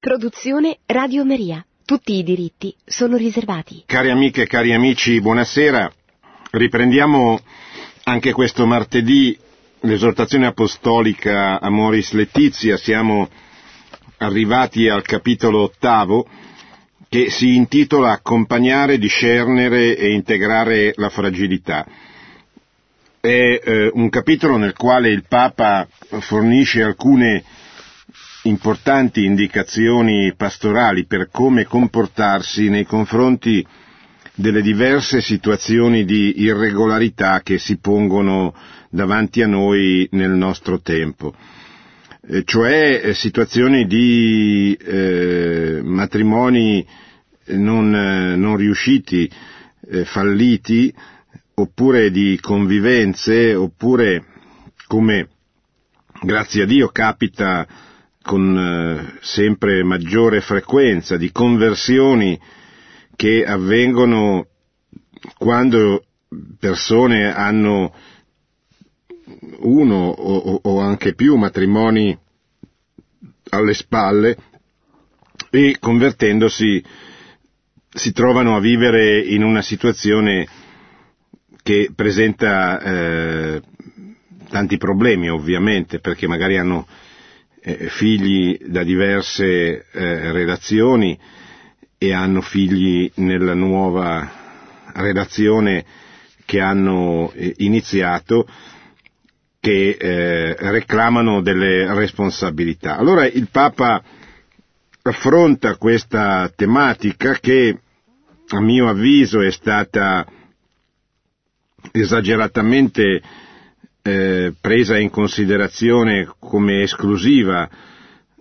Produzione Radio Maria. Tutti i diritti sono riservati. Cari amiche e cari amici, buonasera. Riprendiamo anche questo martedì l'esortazione apostolica Amoris Letizia. Siamo arrivati al capitolo ottavo che si intitola Accompagnare, discernere e integrare la fragilità. È eh, un capitolo nel quale il Papa fornisce alcune importanti indicazioni pastorali per come comportarsi nei confronti delle diverse situazioni di irregolarità che si pongono davanti a noi nel nostro tempo, eh, cioè eh, situazioni di eh, matrimoni non, eh, non riusciti, eh, falliti, oppure di convivenze, oppure come grazie a Dio capita con eh, sempre maggiore frequenza di conversioni che avvengono quando persone hanno uno o, o, anche più matrimoni alle spalle e convertendosi si trovano a vivere in una situazione che presenta eh, tanti problemi ovviamente perché magari hanno figli da diverse eh, relazioni e hanno figli nella nuova relazione che hanno eh, iniziato che eh, reclamano delle responsabilità. Allora il Papa affronta questa tematica che a mio avviso è stata esageratamente eh, presa in considerazione come esclusiva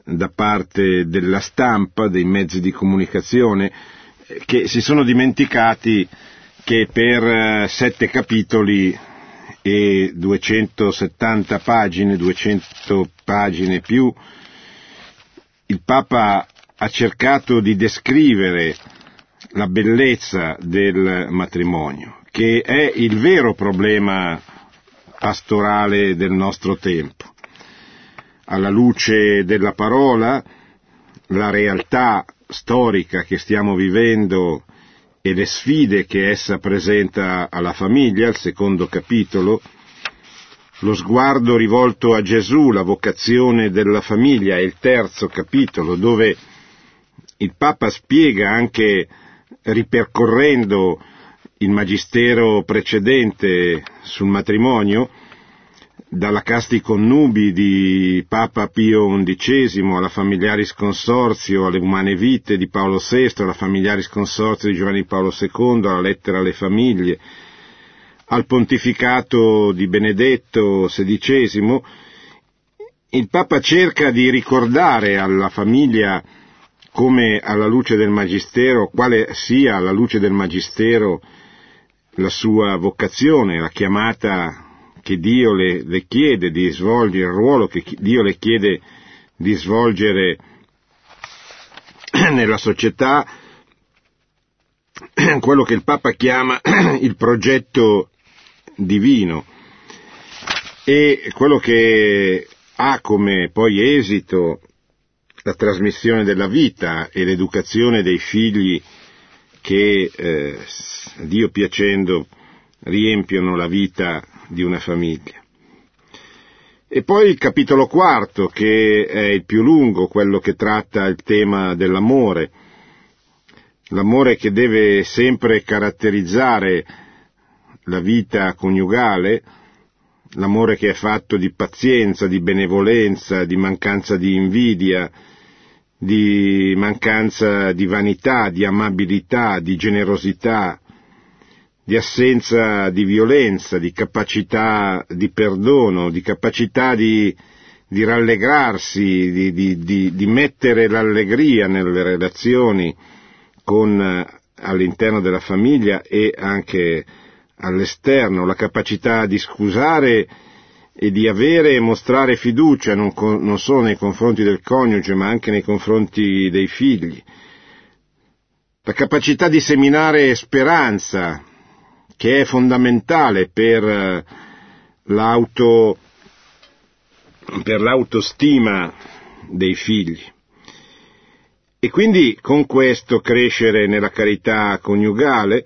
da parte della stampa, dei mezzi di comunicazione, che si sono dimenticati che per eh, sette capitoli e 270 pagine, 200 pagine più, il Papa ha cercato di descrivere la bellezza del matrimonio, che è il vero problema pastorale del nostro tempo. Alla luce della parola, la realtà storica che stiamo vivendo e le sfide che essa presenta alla famiglia, il secondo capitolo, lo sguardo rivolto a Gesù, la vocazione della famiglia, il terzo capitolo, dove il Papa spiega anche ripercorrendo il magistero precedente sul matrimonio, dalla casti connubi di Papa Pio XI alla Familiaris Consorzio, alle Umane Vite di Paolo VI, alla Familiaris Consorzio di Giovanni Paolo II, alla lettera alle famiglie, al pontificato di Benedetto XVI, il Papa cerca di ricordare alla famiglia come alla luce del Magistero, quale sia alla luce del Magistero la sua vocazione, la chiamata che Dio le, le, chiede di svolgere, il ruolo che Dio le chiede di svolgere nella società, quello che il Papa chiama il progetto divino. E quello che ha come poi esito la trasmissione della vita e l'educazione dei figli che, eh, Dio piacendo, riempiono la vita di una famiglia. E poi il capitolo quarto, che è il più lungo, quello che tratta il tema dell'amore, l'amore che deve sempre caratterizzare la vita coniugale, l'amore che è fatto di pazienza, di benevolenza, di mancanza di invidia, di mancanza di vanità, di amabilità, di generosità, di assenza di violenza, di capacità di perdono, di capacità di, di rallegrarsi, di, di, di, mettere l'allegria nelle relazioni con, all'interno della famiglia e anche all'esterno, la capacità di scusare e di avere e mostrare fiducia non, non solo nei confronti del coniuge ma anche nei confronti dei figli, la capacità di seminare speranza che è fondamentale per eh, l'auto, per l'autostima dei figli. e quindi con questo crescere nella carità coniugale,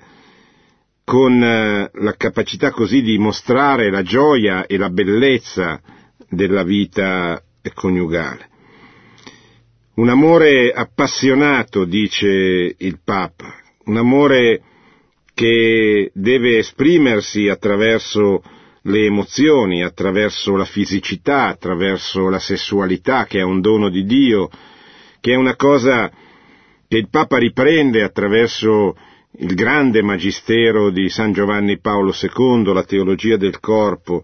con eh, la capacità così di mostrare la gioia e la bellezza della vita coniugale. Un amore appassionato, dice il Papa, un amore che deve esprimersi attraverso le emozioni, attraverso la fisicità, attraverso la sessualità, che è un dono di Dio, che è una cosa che il Papa riprende attraverso il grande magistero di San Giovanni Paolo II, la teologia del corpo,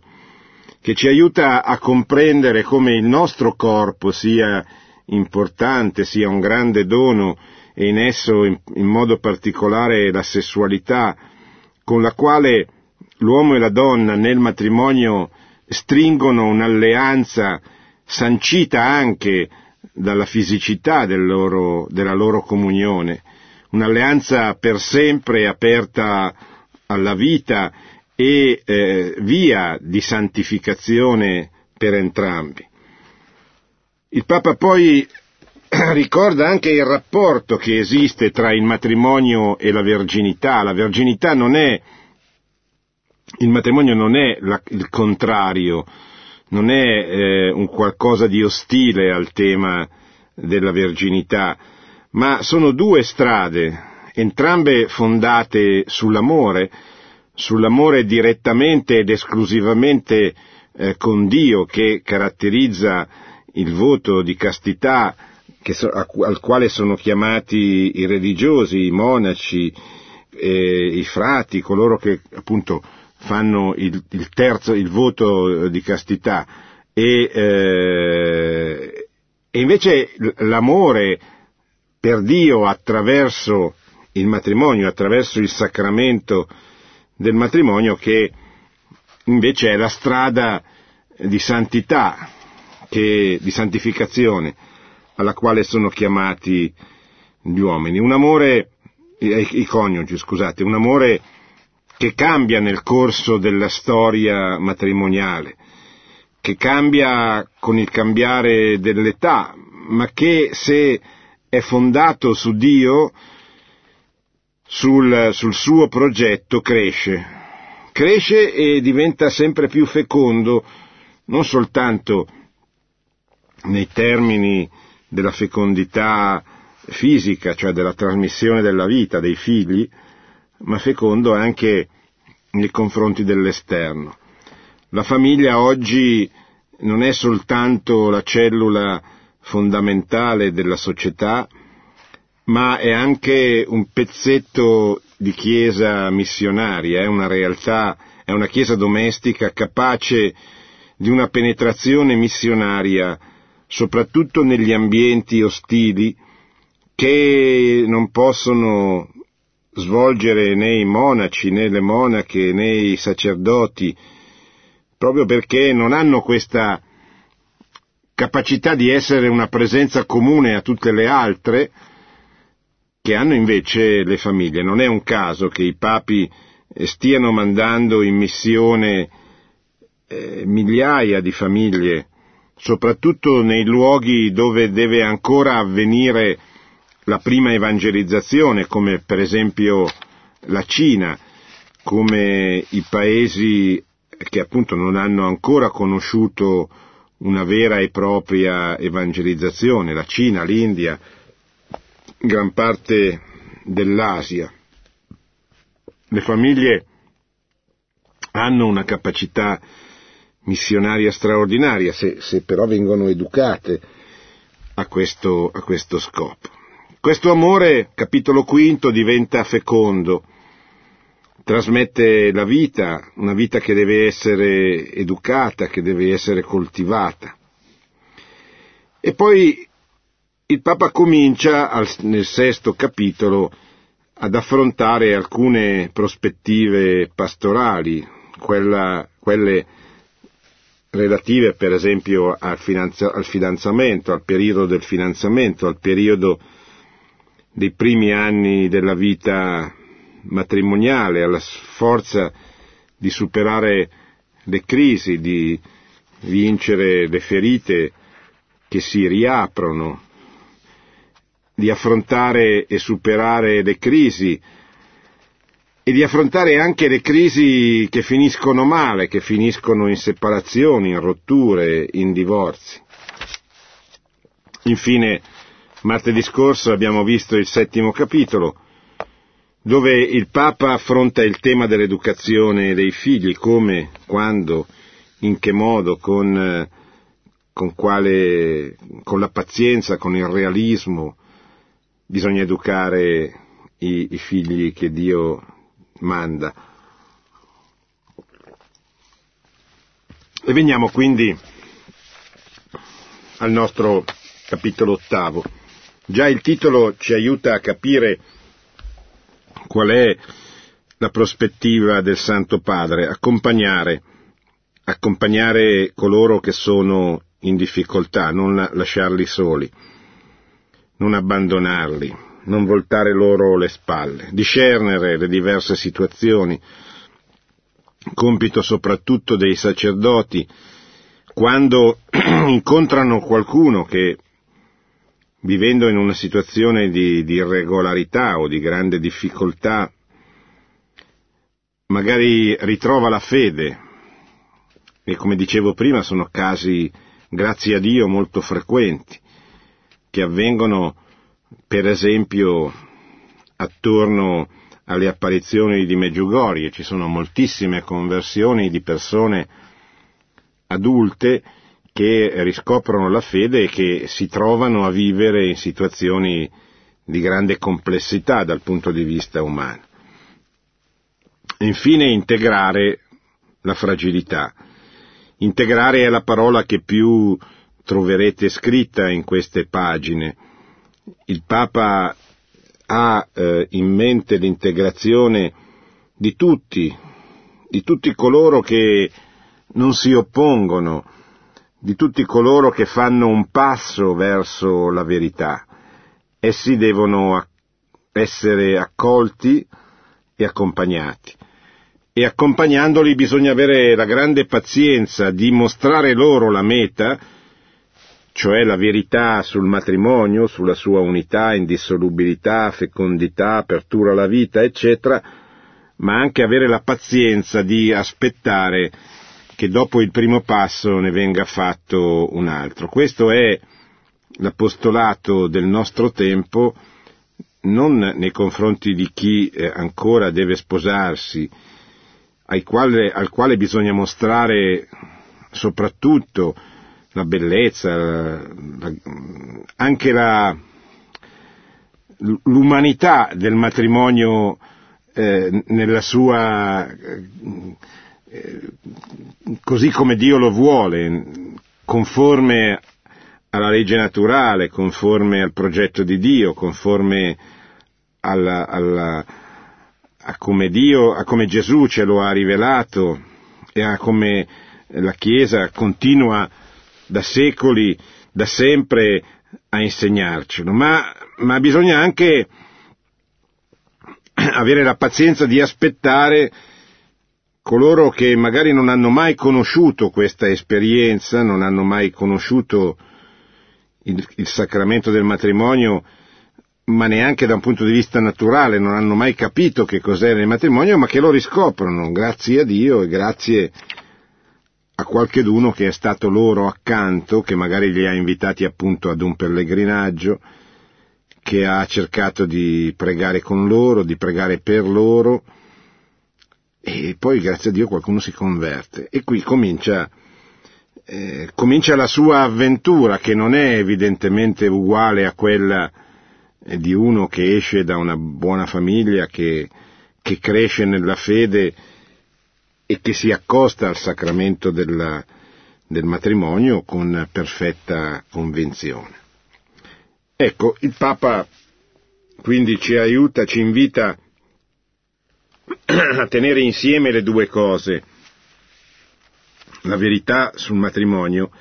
che ci aiuta a comprendere come il nostro corpo sia importante, sia un grande dono e in esso in, modo particolare la sessualità con la quale l'uomo e la donna nel matrimonio stringono un'alleanza sancita anche dalla fisicità del loro, della loro comunione, un'alleanza per sempre aperta alla vita e eh, via di santificazione per entrambi. Il Papa poi ricorda anche il rapporto che esiste tra il matrimonio e la verginità. La verginità non è, il matrimonio non è la, il contrario, non è eh, un qualcosa di ostile al tema della verginità, ma sono due strade, entrambe fondate sull'amore, sull'amore direttamente ed esclusivamente eh, con Dio che caratterizza il voto di castità so, al quale sono chiamati i religiosi, i monaci, eh, i frati, coloro che appunto fanno il, il terzo, il voto di castità. E, eh, e invece l'amore per Dio attraverso il matrimonio, attraverso il sacramento del matrimonio che invece è la strada di santità, che, di santificazione alla quale sono chiamati gli uomini. Un amore, i, i coniugi, scusate, un amore che cambia nel corso della storia matrimoniale, che cambia con il cambiare dell'età, ma che se è fondato su Dio, sul, sul suo progetto, cresce. Cresce e diventa sempre più fecondo, non soltanto nei termini della fecondità fisica, cioè della trasmissione della vita dei figli, ma fecondo anche nei confronti dell'esterno. La famiglia oggi non è soltanto la cellula fondamentale della società, ma è anche un pezzetto di chiesa missionaria, è una realtà, è una chiesa domestica capace di una penetrazione missionaria, soprattutto negli ambienti ostili, che non possono svolgere né i monaci, né le monache, né i sacerdoti, proprio perché non hanno questa capacità di essere una presenza comune a tutte le altre, che hanno invece le famiglie. Non è un caso che i papi stiano mandando in missione eh, migliaia di famiglie, soprattutto nei luoghi dove deve ancora avvenire la prima evangelizzazione, come per esempio la Cina, come i paesi che appunto non hanno ancora conosciuto una vera e propria evangelizzazione, la Cina, l'India, gran parte dell'Asia. Le famiglie hanno una capacità missionaria straordinaria, se, se però vengono educate a questo, a questo scopo. Questo amore, capitolo quinto, diventa fecondo, trasmette la vita, una vita che deve essere educata, che deve essere coltivata. E poi il Papa comincia al, nel sesto capitolo ad affrontare alcune prospettive pastorali, quella, quelle relative per esempio al, finanzia, al fidanzamento, al periodo del finanziamento, al periodo dei primi anni della vita matrimoniale, alla forza di superare le crisi, di vincere le ferite che si riaprono di affrontare e superare le crisi e di affrontare anche le crisi che finiscono male, che finiscono in separazioni, in rotture, in divorzi. Infine, martedì scorso abbiamo visto il settimo capitolo, dove il Papa affronta il tema dell'educazione dei figli, come, quando, in che modo, con, con, quale, con la pazienza, con il realismo, bisogna educare i, i figli che Dio manda. E veniamo quindi al nostro capitolo ottavo. Già il titolo ci aiuta a capire qual è la prospettiva del Santo Padre, accompagnare, accompagnare coloro che sono in difficoltà, non lasciarli soli, non abbandonarli, non voltare loro le spalle, discernere le diverse situazioni, compito soprattutto dei sacerdoti, quando incontrano qualcuno che, vivendo in una situazione di, di irregolarità o di grande difficoltà, magari ritrova la fede, e come dicevo prima sono casi, grazie a Dio, molto frequenti, che avvengono per esempio attorno alle apparizioni di Meggiugorie. Ci sono moltissime conversioni di persone adulte che riscoprono la fede e che si trovano a vivere in situazioni di grande complessità dal punto di vista umano. Infine integrare la fragilità. Integrare è la parola che più troverete scritta in queste pagine il Papa ha eh, in mente l'integrazione di tutti, di tutti coloro che non si oppongono, di tutti coloro che fanno un passo verso la verità. Essi devono essere accolti e accompagnati. E accompagnandoli bisogna avere la grande pazienza di mostrare loro la meta, cioè la verità sul matrimonio, sulla sua unità, indissolubilità, fecondità, apertura alla vita, eccetera, ma anche avere la pazienza di aspettare che dopo il primo passo ne venga fatto un altro. Questo è l'apostolato del nostro tempo, non nei confronti di chi eh, ancora deve sposarsi, quale, al quale bisogna mostrare soprattutto la bellezza, la, anche la, l'umanità del matrimonio eh, nella sua eh, così come Dio lo vuole, conforme alla legge naturale, conforme al progetto di Dio, conforme alla, alla, a come Dio, a come Gesù ce lo ha rivelato e a come la Chiesa continua da secoli, da sempre a insegnarcelo, ma, ma bisogna anche avere la pazienza di aspettare coloro che magari non hanno mai conosciuto questa esperienza, non hanno mai conosciuto il, il, sacramento del matrimonio, ma neanche da un punto di vista naturale, non hanno mai capito che cos'è il matrimonio, ma che lo riscoprono, grazie a Dio e grazie a qualcheduno che è stato loro accanto, che magari li ha invitati appunto ad un pellegrinaggio, che ha cercato di pregare con loro, di pregare per loro, e poi grazie a Dio qualcuno si converte. E qui comincia, eh, comincia la sua avventura, che non è evidentemente uguale a quella eh, di uno che esce da una buona famiglia, che, che cresce nella fede, e che si accosta al sacramento della, del matrimonio con perfetta convinzione. Ecco, il Papa quindi ci aiuta, ci invita a tenere insieme le due cose, la verità sul matrimonio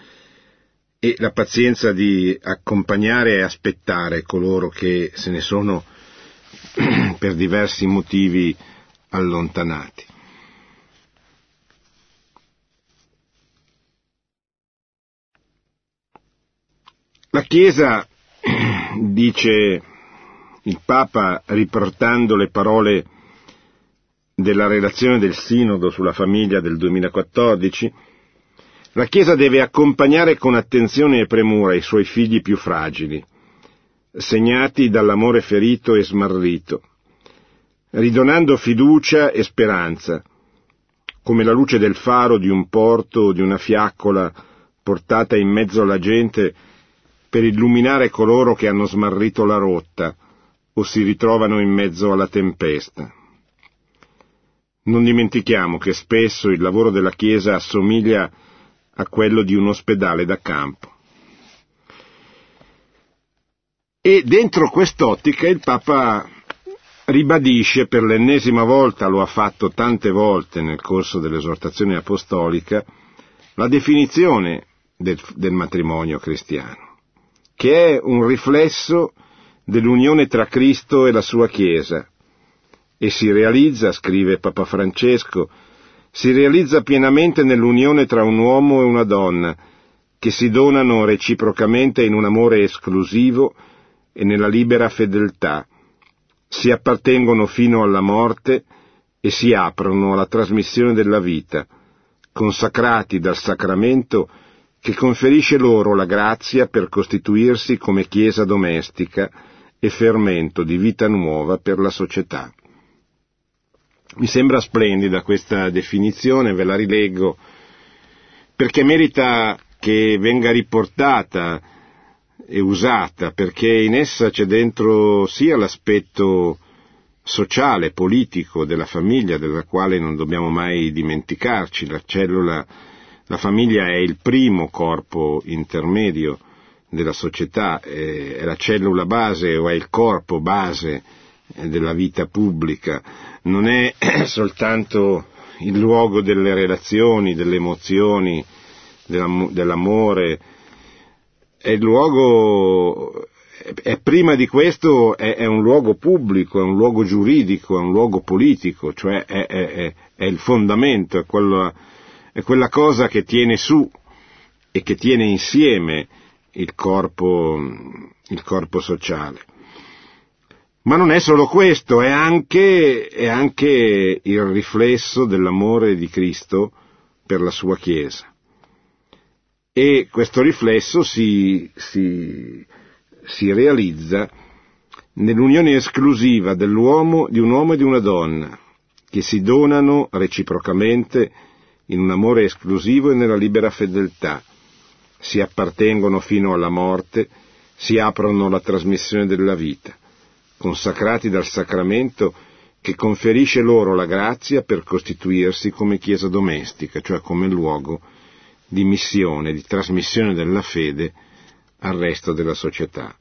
e la pazienza di accompagnare e aspettare coloro che se ne sono per diversi motivi allontanati. La Chiesa dice il Papa riportando le parole della relazione del Sinodo sulla famiglia del 2014, la Chiesa deve accompagnare con attenzione e premura i suoi figli più fragili, segnati dall'amore ferito e smarrito, ridonando fiducia e speranza, come la luce del faro di un porto o di una fiaccola portata in mezzo alla gente per illuminare coloro che hanno smarrito la rotta o si ritrovano in mezzo alla tempesta. Non dimentichiamo che spesso il lavoro della Chiesa assomiglia a quello di un ospedale da campo. E dentro quest'ottica il Papa ribadisce per l'ennesima volta, lo ha fatto tante volte nel corso dell'esortazione apostolica, la definizione del, del matrimonio cristiano, che è un riflesso dell'unione tra Cristo e la sua Chiesa, e si realizza, scrive Papa Francesco, si realizza pienamente nell'unione tra un uomo e una donna, che si donano reciprocamente in un amore esclusivo e nella libera fedeltà, si appartengono fino alla morte e si aprono alla trasmissione della vita, consacrati dal sacramento che conferisce loro la grazia per costituirsi come Chiesa domestica e fermento di vita nuova per la società. Mi sembra splendida questa definizione, ve la rileggo, perché merita che venga riportata e usata, perché in essa c'è dentro sia l'aspetto sociale, politico della famiglia, della quale non dobbiamo mai dimenticarci, la cellula, la famiglia è il primo corpo intermedio della società, è la cellula base o è il corpo base della vita pubblica, non è soltanto il luogo delle relazioni, delle emozioni, dell'amore, è il luogo, è, prima di questo è, è, un luogo pubblico, è un luogo giuridico, è un luogo politico, cioè è, è il fondamento, è quella, è quella cosa che tiene su e che tiene insieme il corpo, il corpo sociale. Ma non è solo questo, è anche, è anche il riflesso dell'amore di Cristo per la sua Chiesa. E questo riflesso si, si, si realizza nell'unione esclusiva dell'uomo, di un uomo e di una donna, che si donano reciprocamente in un amore esclusivo e nella libera fedeltà, si appartengono fino alla morte, si aprono alla trasmissione della vita consacrati dal sacramento che conferisce loro la grazia per costituirsi come Chiesa domestica, cioè come luogo di missione, di trasmissione della fede al resto della società.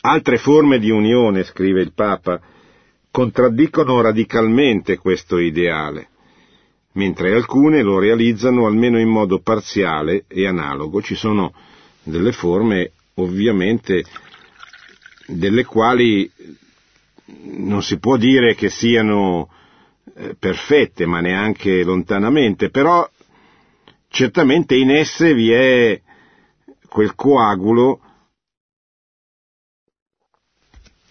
Altre forme di unione, scrive il Papa, contraddicono radicalmente questo ideale, mentre alcune lo realizzano almeno in modo parziale e analogo. Ci sono delle forme ovviamente delle quali non si può dire che siano eh, perfette, ma neanche lontanamente, però certamente in esse vi è quel coagulo,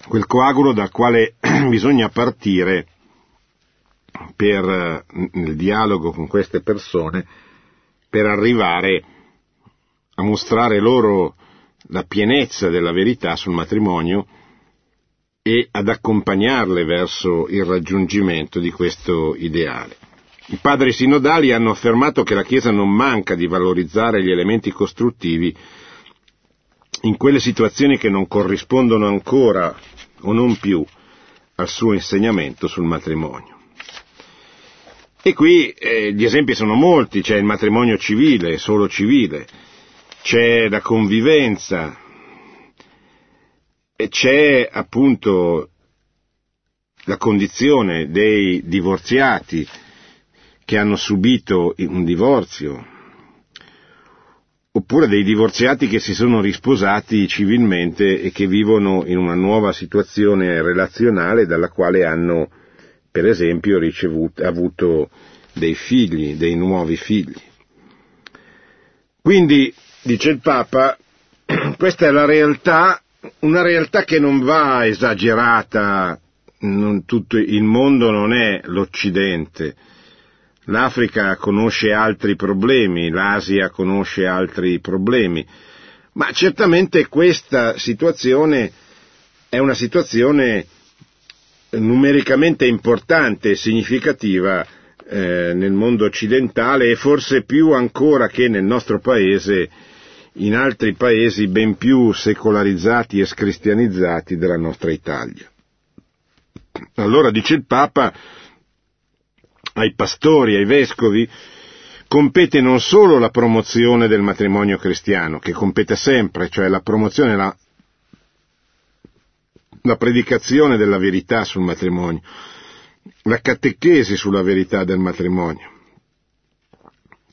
quel coagulo dal quale bisogna partire per, nel dialogo con queste persone per arrivare a mostrare loro la pienezza della verità sul matrimonio e ad accompagnarle verso il raggiungimento di questo ideale. I padri sinodali hanno affermato che la Chiesa non manca di valorizzare gli elementi costruttivi in quelle situazioni che non corrispondono ancora o non più al suo insegnamento sul matrimonio. E qui eh, gli esempi sono molti, c'è il matrimonio civile, solo civile, c'è la convivenza e c'è appunto la condizione dei divorziati che hanno subito un divorzio, oppure dei divorziati che si sono risposati civilmente e che vivono in una nuova situazione relazionale dalla quale hanno, per esempio, ricevuto, avuto dei figli, dei nuovi figli. Quindi dice il Papa, questa è la realtà una realtà che non va esagerata, non tutto, il mondo non è l'Occidente, l'Africa conosce altri problemi, l'Asia conosce altri problemi, ma certamente questa situazione è una situazione numericamente importante e significativa eh, nel mondo occidentale e forse più ancora che nel nostro paese in altri paesi ben più secolarizzati e scristianizzati della nostra Italia. Allora dice il Papa ai pastori, ai vescovi, compete non solo la promozione del matrimonio cristiano, che compete sempre, cioè la promozione, la, la predicazione della verità sul matrimonio, la catechesi sulla verità del matrimonio.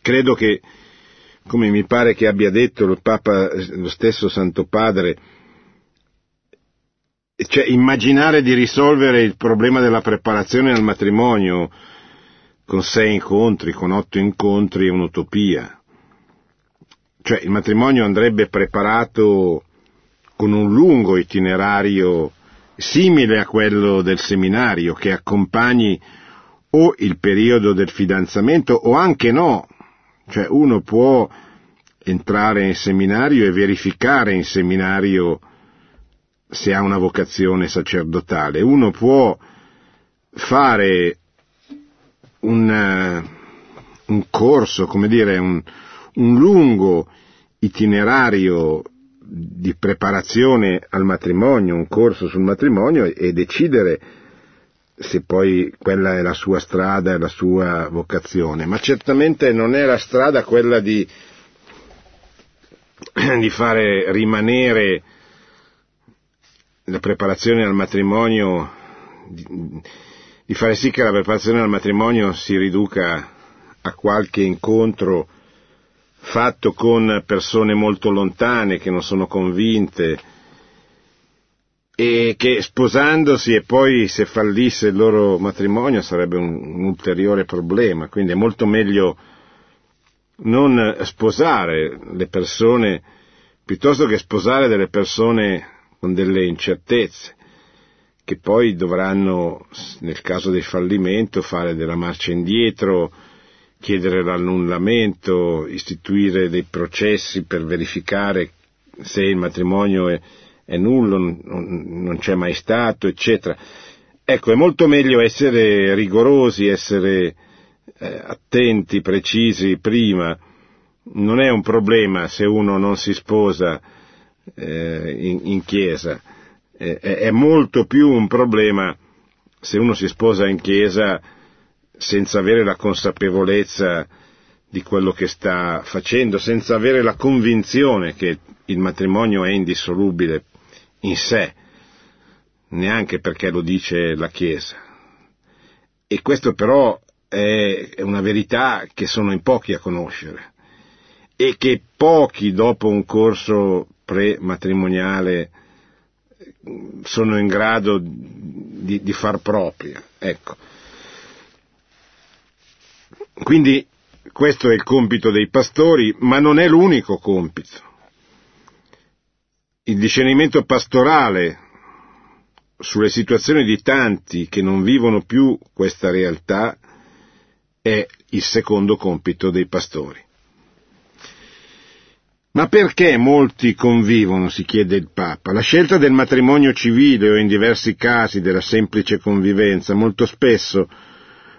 Credo che come mi pare che abbia detto lo Papa, lo stesso Santo Padre, cioè immaginare di risolvere il problema della preparazione al matrimonio con sei incontri, con otto incontri è un'utopia. Cioè il matrimonio andrebbe preparato con un lungo itinerario simile a quello del seminario che accompagni o il periodo del fidanzamento o anche no, cioè uno può entrare in seminario e verificare in seminario se ha una vocazione sacerdotale, uno può fare un, uh, un corso, come dire, un, un lungo itinerario di preparazione al matrimonio, un corso sul matrimonio e decidere se poi quella è la sua strada e la sua vocazione, ma certamente non è la strada quella di, di fare rimanere la preparazione al matrimonio, di, di fare sì che la preparazione al matrimonio si riduca a qualche incontro fatto con persone molto lontane che non sono convinte, e che sposandosi e poi se fallisse il loro matrimonio sarebbe un, un ulteriore problema, quindi è molto meglio non sposare le persone piuttosto che sposare delle persone con delle incertezze che poi dovranno, nel caso del fallimento, fare della marcia indietro, chiedere l'annullamento, istituire dei processi per verificare se il matrimonio è, è nullo, non c'è mai stato, eccetera. Ecco, è molto meglio essere rigorosi, essere eh, attenti, precisi prima. Non è un problema se uno non si sposa eh, in, in, chiesa, eh, è molto più un problema se uno si sposa in chiesa senza avere la consapevolezza di quello che sta facendo, senza avere la convinzione che il matrimonio è indissolubile in sé, neanche perché lo dice la Chiesa. E questo però è una verità che sono in pochi a conoscere e che pochi dopo un corso pre-matrimoniale sono in grado di, di far propria. Ecco. Quindi questo è il compito dei pastori, ma non è l'unico compito il discernimento pastorale sulle situazioni di tanti che non vivono più questa realtà è il secondo compito dei pastori. Ma perché molti convivono, si chiede il Papa? La scelta del matrimonio civile o in diversi casi della semplice convivenza molto spesso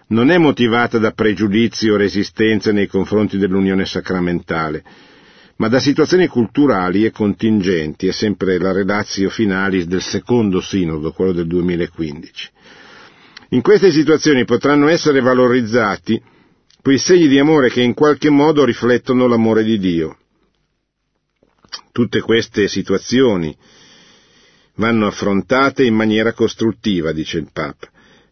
non è motivata da pregiudizi o resistenze nei confronti dell'unione sacramentale, ma da situazioni culturali e contingenti, è sempre la redazione finale del secondo sinodo, quello del 2015. In queste situazioni potranno essere valorizzati quei segni di amore che in qualche modo riflettono l'amore di Dio. Tutte queste situazioni vanno affrontate in maniera costruttiva, dice il Papa,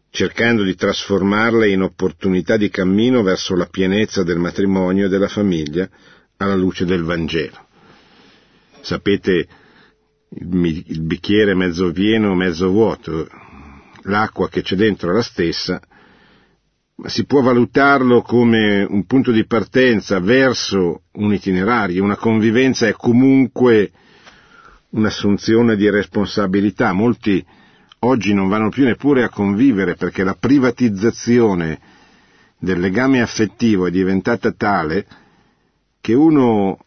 cercando di trasformarle in opportunità di cammino verso la pienezza del matrimonio e della famiglia, alla luce del Vangelo. Sapete, il bicchiere mezzo pieno, mezzo vuoto, l'acqua che c'è dentro è la stessa, ma si può valutarlo come un punto di partenza verso un itinerario, una convivenza è comunque un'assunzione di responsabilità. Molti oggi non vanno più neppure a convivere perché la privatizzazione del legame affettivo è diventata tale che uno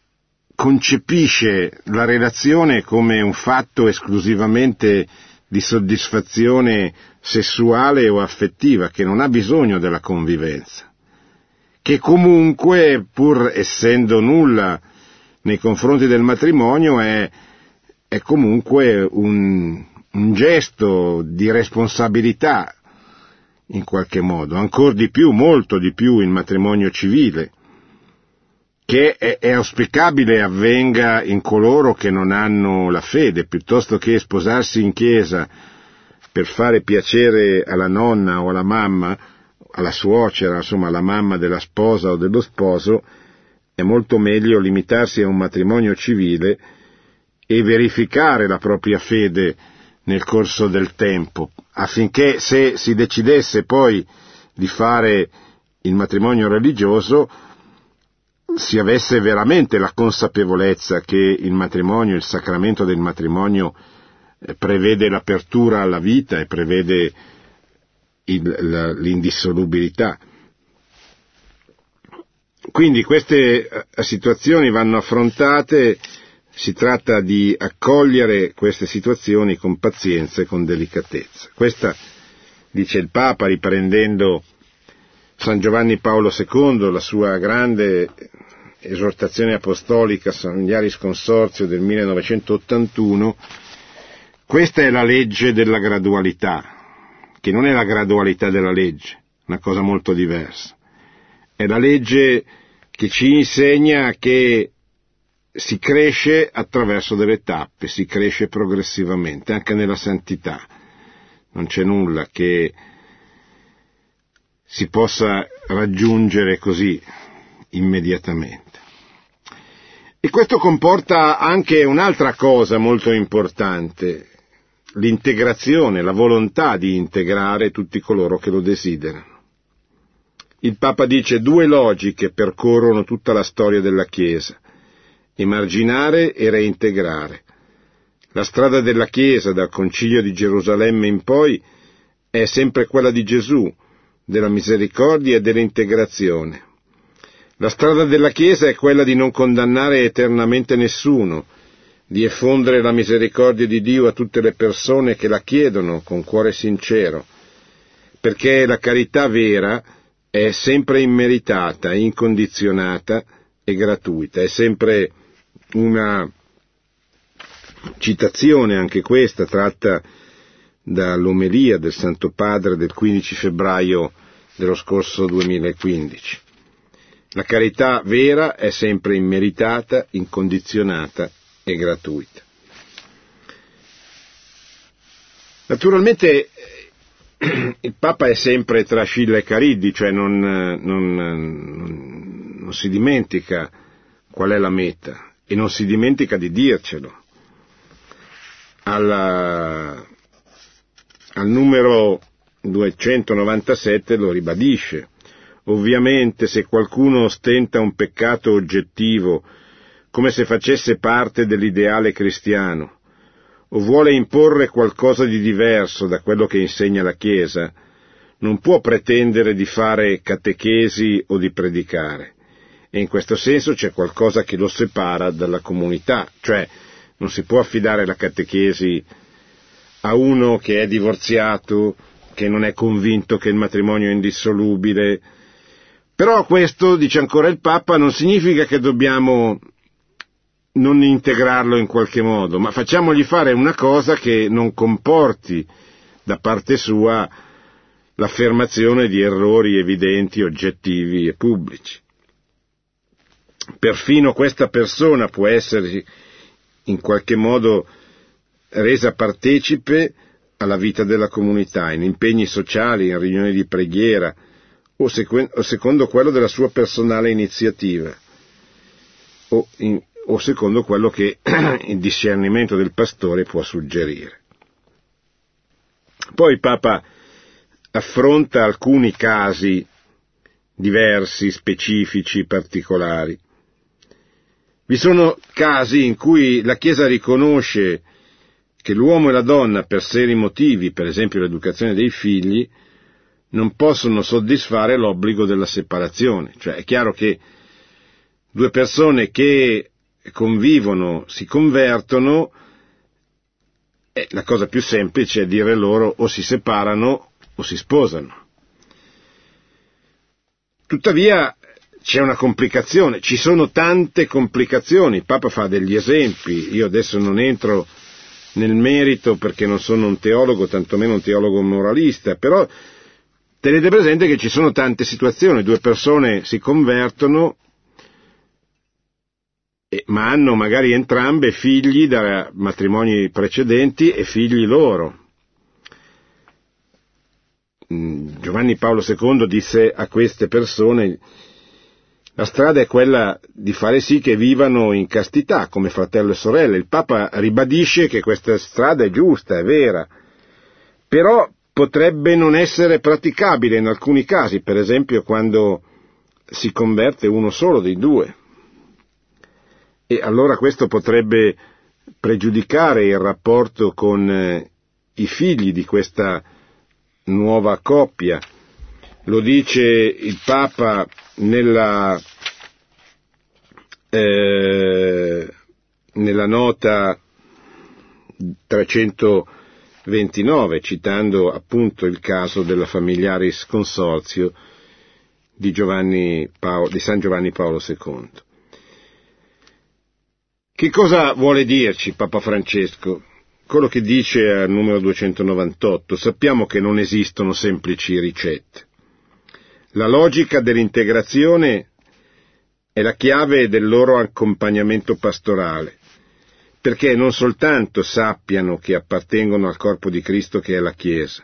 concepisce la relazione come un fatto esclusivamente di soddisfazione sessuale o affettiva, che non ha bisogno della convivenza, che comunque, pur essendo nulla nei confronti del matrimonio, è, è comunque un, un gesto di responsabilità in qualche modo, ancora di più, molto di più il matrimonio civile, che è, è, auspicabile avvenga in coloro che non hanno la fede, piuttosto che sposarsi in chiesa per fare piacere alla nonna o alla mamma, alla suocera, insomma alla mamma della sposa o dello sposo, è molto meglio limitarsi a un matrimonio civile e verificare la propria fede nel corso del tempo, affinché se si decidesse poi di fare il matrimonio religioso si avesse veramente la consapevolezza che il matrimonio, il sacramento del matrimonio eh, prevede l'apertura alla vita e prevede il, la, l'indissolubilità. Quindi queste eh, situazioni vanno affrontate, si tratta di accogliere queste situazioni con pazienza e con delicatezza. Questa, dice il Papa, riprendendo San Giovanni Paolo II, la sua grande esortazione apostolica Familiaris Consorzio del 1981, questa è la legge della gradualità, che non è la gradualità della legge, una cosa molto diversa. È la legge che ci insegna che si cresce attraverso delle tappe, si cresce progressivamente, anche nella santità. Non c'è nulla che si possa raggiungere così immediatamente. E questo comporta anche un'altra cosa molto importante, l'integrazione, la volontà di integrare tutti coloro che lo desiderano. Il Papa dice due logiche percorrono tutta la storia della Chiesa, emarginare e reintegrare. La strada della Chiesa dal Concilio di Gerusalemme in poi è sempre quella di Gesù, della misericordia e dell'integrazione. La strada della Chiesa è quella di non condannare eternamente nessuno, di effondere la misericordia di Dio a tutte le persone che la chiedono con cuore sincero, perché la carità vera è sempre immeritata, incondizionata e gratuita, è sempre una citazione anche questa tratta dall'omelia del Santo Padre del 15 febbraio dello scorso 2015. La carità vera è sempre immeritata, incondizionata e gratuita. Naturalmente il Papa è sempre tra Scilla e Cariddi, cioè non, non, non, non si dimentica qual è la meta e non si dimentica di dircelo. Alla, al numero 297 lo ribadisce. Ovviamente se qualcuno ostenta un peccato oggettivo, come se facesse parte dell'ideale cristiano, o vuole imporre qualcosa di diverso da quello che insegna la Chiesa, non può pretendere di fare catechesi o di predicare. E in questo senso c'è qualcosa che lo separa dalla comunità, cioè non si può affidare la catechesi a uno che è divorziato, che non è convinto che il matrimonio è indissolubile. Però questo, dice ancora il Papa, non significa che dobbiamo non integrarlo in qualche modo, ma facciamogli fare una cosa che non comporti da parte sua l'affermazione di errori evidenti, oggettivi e pubblici. Perfino questa persona può essere in qualche modo resa partecipe alla vita della comunità, in impegni sociali, in riunioni di preghiera o, sequ- o secondo quello della sua personale iniziativa o, in, o secondo quello che il discernimento del pastore può suggerire. Poi il Papa affronta alcuni casi diversi, specifici, particolari Vi sono casi in cui la Chiesa riconosce che l'uomo e la donna, per seri motivi, per esempio l'educazione dei figli, non possono soddisfare l'obbligo della separazione. Cioè è chiaro che due persone che convivono, si convertono, eh, la cosa più semplice è dire loro o si separano o si sposano. Tuttavia c'è una complicazione, ci sono tante complicazioni, il Papa fa degli esempi, io adesso non entro nel merito perché non sono un teologo, tantomeno un teologo moralista, però tenete presente che ci sono tante situazioni, due persone si convertono, ma hanno magari entrambe figli da matrimoni precedenti e figli loro. Mm, Giovanni Paolo II disse a queste persone la strada è quella di fare sì che vivano in castità come fratello e sorelle. Il Papa ribadisce che questa strada è giusta, è vera, però potrebbe non essere praticabile in alcuni casi, per esempio quando si converte uno solo dei due. E allora questo potrebbe pregiudicare il rapporto con eh, i figli di questa nuova coppia. Lo dice il Papa nella, eh, nella nota 329, citando appunto il caso della Familiaris Consorzio di, Paolo, di San Giovanni Paolo II. Che cosa vuole dirci Papa Francesco? Quello che dice al numero 298, sappiamo che non esistono semplici ricette. La logica dell'integrazione è la chiave del loro accompagnamento pastorale, perché non soltanto sappiano che appartengono al corpo di Cristo che è la Chiesa,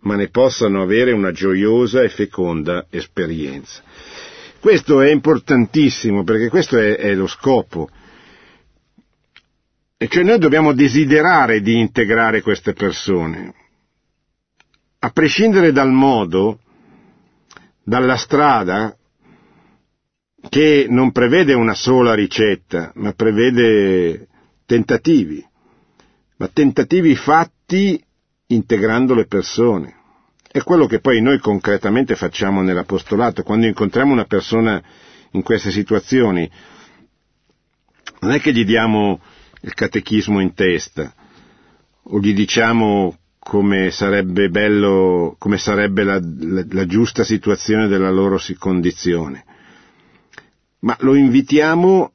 ma ne possano avere una gioiosa e feconda esperienza. Questo è importantissimo perché questo è, è lo scopo. E cioè noi dobbiamo desiderare di integrare queste persone, a prescindere dal modo dalla strada che non prevede una sola ricetta, ma prevede tentativi, ma tentativi fatti integrando le persone. È quello che poi noi concretamente facciamo nell'apostolato, quando incontriamo una persona in queste situazioni, non è che gli diamo il catechismo in testa, o gli diciamo come sarebbe bello, come sarebbe la, la, la giusta situazione della loro condizione, ma lo invitiamo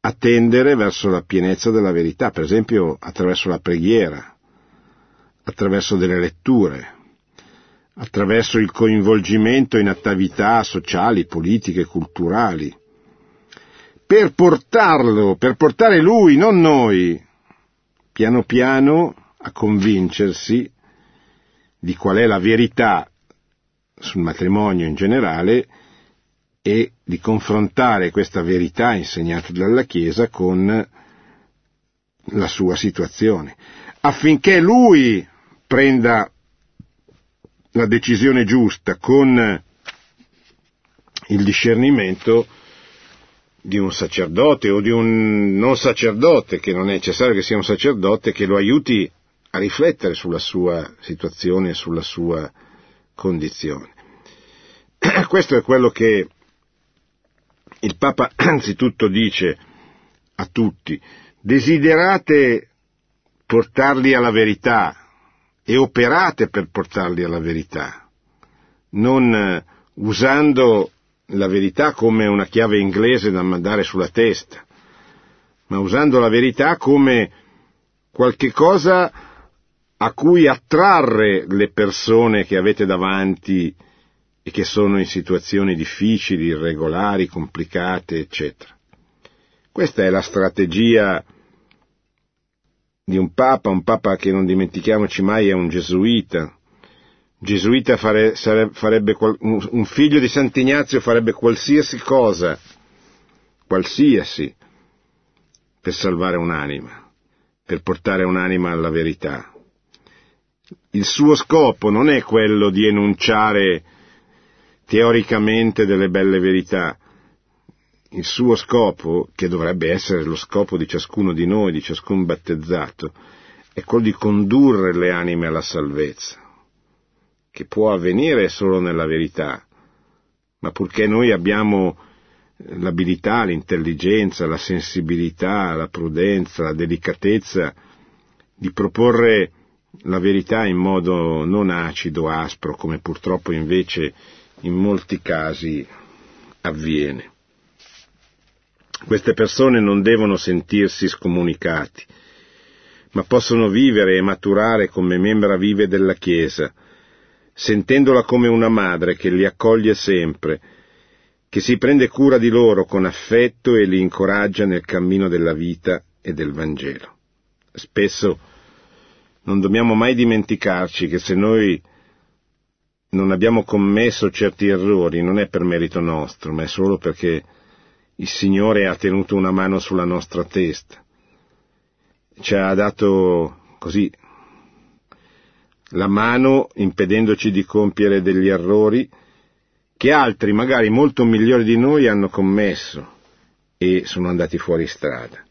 a tendere verso la pienezza della verità, per esempio attraverso la preghiera, attraverso delle letture, attraverso il coinvolgimento in attività sociali, politiche, culturali, per portarlo, per portare lui, non noi, piano piano a convincersi di qual è la verità sul matrimonio in generale e di confrontare questa verità insegnata dalla Chiesa con la sua situazione, affinché lui prenda la decisione giusta con il discernimento di un sacerdote o di un non sacerdote, che non è necessario che sia un sacerdote, che lo aiuti a riflettere sulla sua situazione e sulla sua condizione. Questo è quello che il Papa anzitutto dice a tutti, desiderate portarli alla verità e operate per portarli alla verità, non eh, usando la verità come una chiave inglese da mandare sulla testa, ma usando la verità come qualche cosa a cui attrarre le persone che avete davanti e che sono in situazioni difficili, irregolari, complicate, eccetera. Questa è la strategia di un papa, un papa che non dimentichiamoci mai è un gesuita. Gesuita fare, farebbe, un figlio di Sant'Ignazio farebbe qualsiasi cosa, qualsiasi, per salvare un'anima, per portare un'anima alla verità il suo scopo non è quello di enunciare teoricamente delle belle verità, il suo scopo, che dovrebbe essere lo scopo di ciascuno di noi, di ciascun battezzato, è quello di condurre le anime alla salvezza, che può avvenire solo nella verità, ma purché noi abbiamo l'abilità, l'intelligenza, la sensibilità, la prudenza, la delicatezza di proporre la verità in modo non acido, aspro, come purtroppo invece in molti casi avviene. Queste persone non devono sentirsi scomunicati, ma possono vivere e maturare come membra vive della Chiesa, sentendola come una madre che li accoglie sempre, che si prende cura di loro con affetto e li incoraggia nel cammino della vita e del Vangelo. Spesso non dobbiamo mai dimenticarci che se noi non abbiamo commesso certi errori non è per merito nostro, ma è solo perché il Signore ha tenuto una mano sulla nostra testa. Ci ha dato così la mano impedendoci di compiere degli errori che altri, magari molto migliori di noi, hanno commesso e sono andati fuori strada.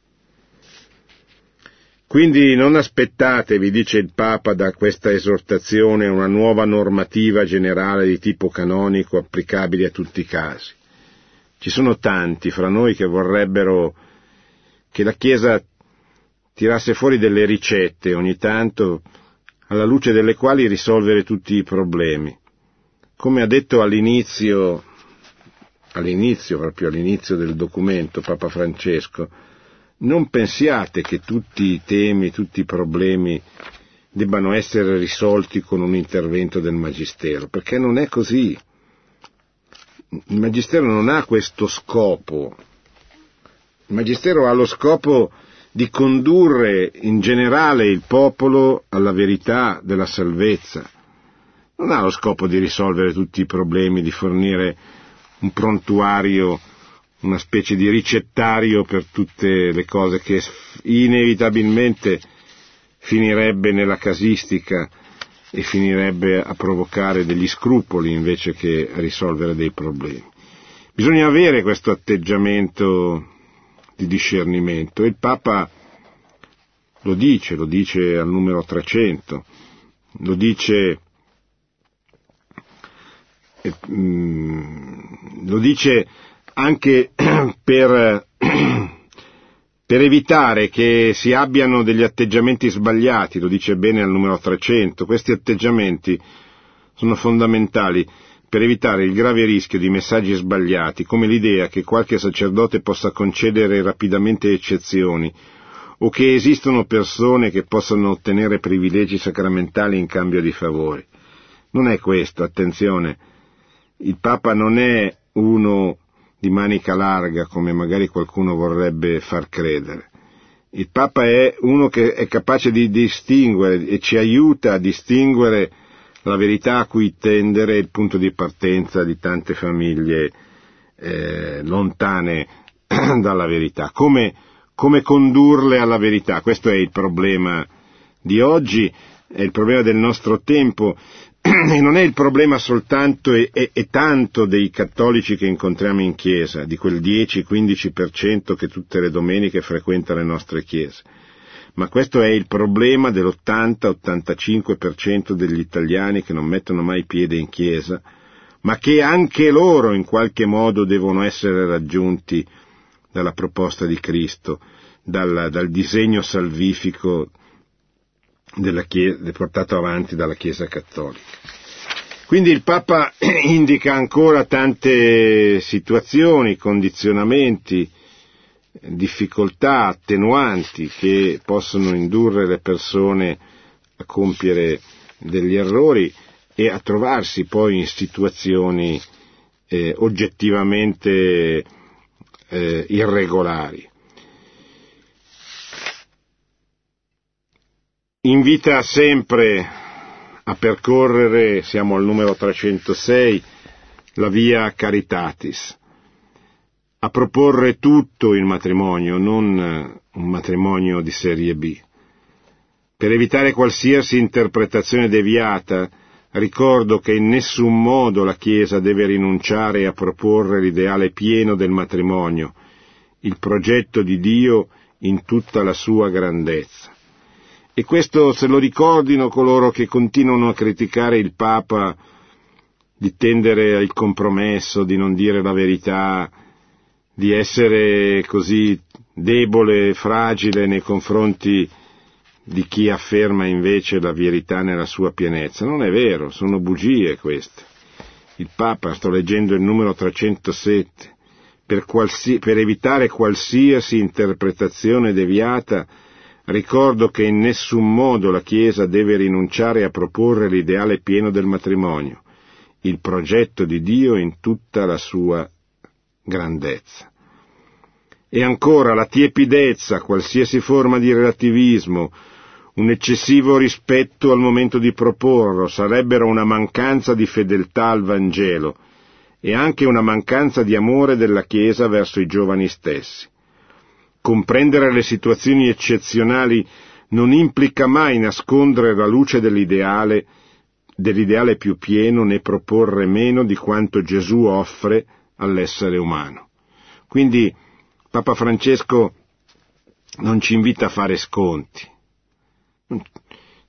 Quindi non aspettatevi, dice il Papa, da questa esortazione una nuova normativa generale di tipo canonico applicabile a tutti i casi. Ci sono tanti fra noi che vorrebbero che la Chiesa tirasse fuori delle ricette ogni tanto alla luce delle quali risolvere tutti i problemi. Come ha detto all'inizio, all'inizio, proprio all'inizio del documento Papa Francesco, non pensiate che tutti i temi, tutti i problemi debbano essere risolti con un intervento del Magistero, perché non è così. Il Magistero non ha questo scopo. Il Magistero ha lo scopo di condurre in generale il popolo alla verità della salvezza. Non ha lo scopo di risolvere tutti i problemi, di fornire un prontuario una specie di ricettario per tutte le cose che inevitabilmente finirebbe nella casistica e finirebbe a provocare degli scrupoli invece che a risolvere dei problemi. Bisogna avere questo atteggiamento di discernimento e il Papa lo dice, lo dice al numero 300, lo dice, mm, lo dice anche per, per evitare che si abbiano degli atteggiamenti sbagliati, lo dice bene al numero 300, questi atteggiamenti sono fondamentali per evitare il grave rischio di messaggi sbagliati, come l'idea che qualche sacerdote possa concedere rapidamente eccezioni, o che esistono persone che possano ottenere privilegi sacramentali in cambio di favori. Non è questo, attenzione. Il Papa non è uno di manica larga come magari qualcuno vorrebbe far credere. Il Papa è uno che è capace di distinguere e ci aiuta a distinguere la verità a cui tendere il punto di partenza di tante famiglie eh, lontane dalla verità. Come, come condurle alla verità? Questo è il problema di oggi, è il problema del nostro tempo e non è il problema soltanto e, e, e, tanto dei cattolici che incontriamo in chiesa, di quel 10-15% che tutte le domeniche frequenta le nostre chiese, ma questo è il problema dell'80-85% degli italiani che non mettono mai piede in chiesa, ma che anche loro in qualche modo devono essere raggiunti dalla proposta di Cristo, dal, dal disegno salvifico chiesa, portato avanti dalla Chiesa Cattolica. Quindi il Papa indica ancora tante situazioni, condizionamenti, difficoltà, attenuanti che possono indurre le persone a compiere degli errori e a trovarsi poi in situazioni eh, oggettivamente eh, irregolari. Invita sempre a percorrere, siamo al numero 306, la via Caritatis, a proporre tutto il matrimonio, non un matrimonio di serie B. Per evitare qualsiasi interpretazione deviata, ricordo che in nessun modo la Chiesa deve rinunciare a proporre l'ideale pieno del matrimonio, il progetto di Dio in tutta la sua grandezza. E questo se lo ricordino coloro che continuano a criticare il Papa di tendere al compromesso, di non dire la verità, di essere così debole e fragile nei confronti di chi afferma invece la verità nella sua pienezza. Non è vero, sono bugie queste. Il Papa, sto leggendo il numero 307, per, qualsi, per evitare qualsiasi interpretazione deviata, ricordo che in nessun modo la Chiesa deve rinunciare a proporre l'ideale pieno del matrimonio, il progetto di Dio in tutta la sua grandezza. E ancora la tiepidezza, qualsiasi forma di relativismo, un eccessivo rispetto al momento di proporlo, sarebbero una mancanza di fedeltà al Vangelo e anche una mancanza di amore della Chiesa verso i giovani stessi. Comprendere le situazioni eccezionali non implica mai nascondere la luce dell'ideale, dell'ideale più pieno né proporre meno di quanto Gesù offre all'essere umano. Quindi Papa Francesco non ci invita a fare sconti,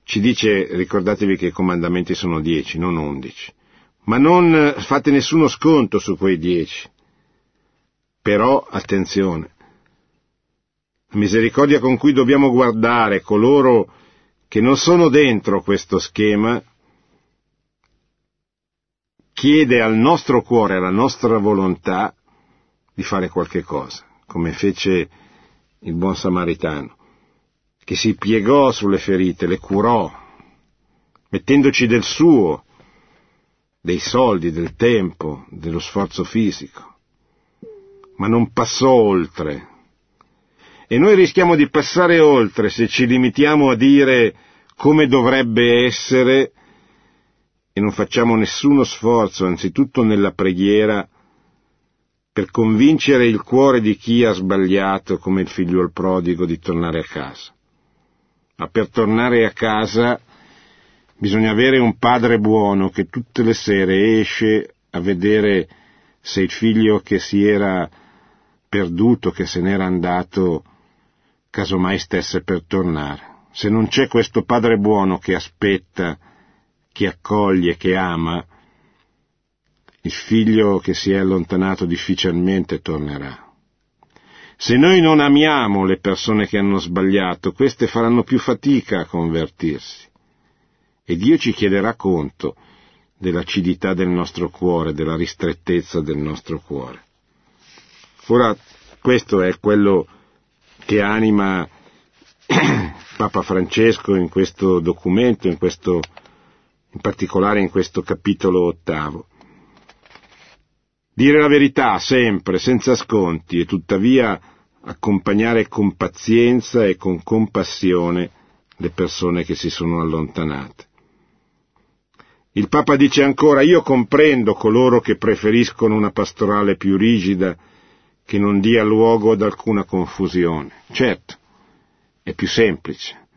ci dice, ricordatevi che i comandamenti sono dieci, non undici, ma non fate nessuno sconto su quei dieci. Però, attenzione, misericordia con cui dobbiamo guardare coloro che non sono dentro questo schema chiede al nostro cuore, alla nostra volontà di fare qualche cosa, come fece il buon samaritano che si piegò sulle ferite, le curò, mettendoci del suo, dei soldi, del tempo, dello sforzo fisico, ma non passò oltre. E noi rischiamo di passare oltre se ci limitiamo a dire come dovrebbe essere e non facciamo nessuno sforzo, anzitutto nella preghiera, per convincere il cuore di chi ha sbagliato come il figlio al prodigo di tornare a casa. Ma per tornare a casa bisogna avere un padre buono che tutte le sere esce a vedere se il figlio che si era perduto, che se n'era andato, casomai stesse per tornare. Se non c'è questo padre buono che aspetta, che accoglie, che ama, il figlio che si è allontanato difficilmente tornerà. Se noi non amiamo le persone che hanno sbagliato, queste faranno più fatica a convertirsi. E Dio ci chiederà conto dell'acidità del nostro cuore, della ristrettezza del nostro cuore. Ora, questo è quello che anima Papa Francesco in questo documento, in, questo, in particolare in questo capitolo ottavo. Dire la verità sempre, senza sconti, e tuttavia accompagnare con pazienza e con compassione le persone che si sono allontanate. Il Papa dice ancora, io comprendo coloro che preferiscono una pastorale più rigida, che non dia luogo ad alcuna confusione. Certo, è più semplice.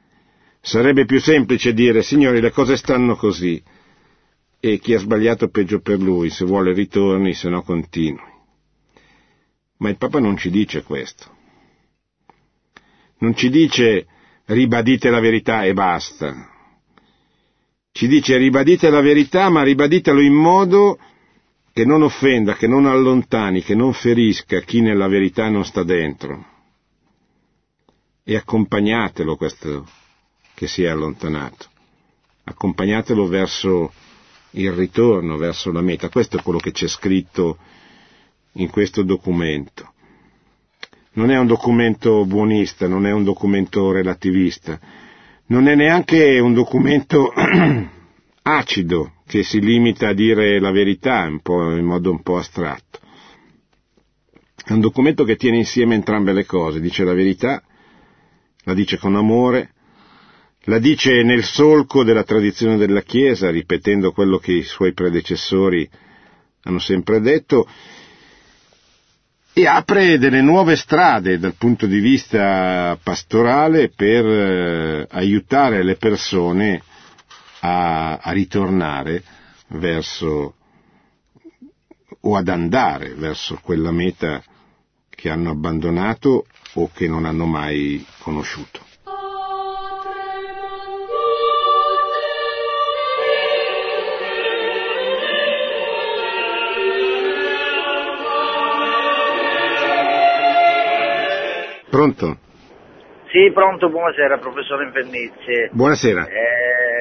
Sarebbe più semplice dire, signori, le cose stanno così, e chi ha sbagliato peggio per lui, se vuole ritorni, se no continui. Ma il Papa non ci dice questo. Non ci dice ribadite la verità e basta. Ci dice ribadite la verità, ma ribaditelo in modo che non offenda, che non allontani, che non ferisca chi nella verità non sta dentro. E accompagnatelo questo che si è allontanato. Accompagnatelo verso il ritorno verso la meta. Questo è quello che c'è scritto in questo documento. Non è un documento buonista, non è un documento relativista, non è neanche un documento acido che si limita a dire la verità in modo un po' astratto. È un documento che tiene insieme entrambe le cose, dice la verità, la dice con amore, la dice nel solco della tradizione della Chiesa, ripetendo quello che i suoi predecessori hanno sempre detto, e apre delle nuove strade dal punto di vista pastorale per eh, aiutare le persone a, a ritornare verso o ad andare verso quella meta che hanno abbandonato o che non hanno mai conosciuto. Pronto? Sì, pronto, buonasera professore Infernizi. Buonasera. Eh,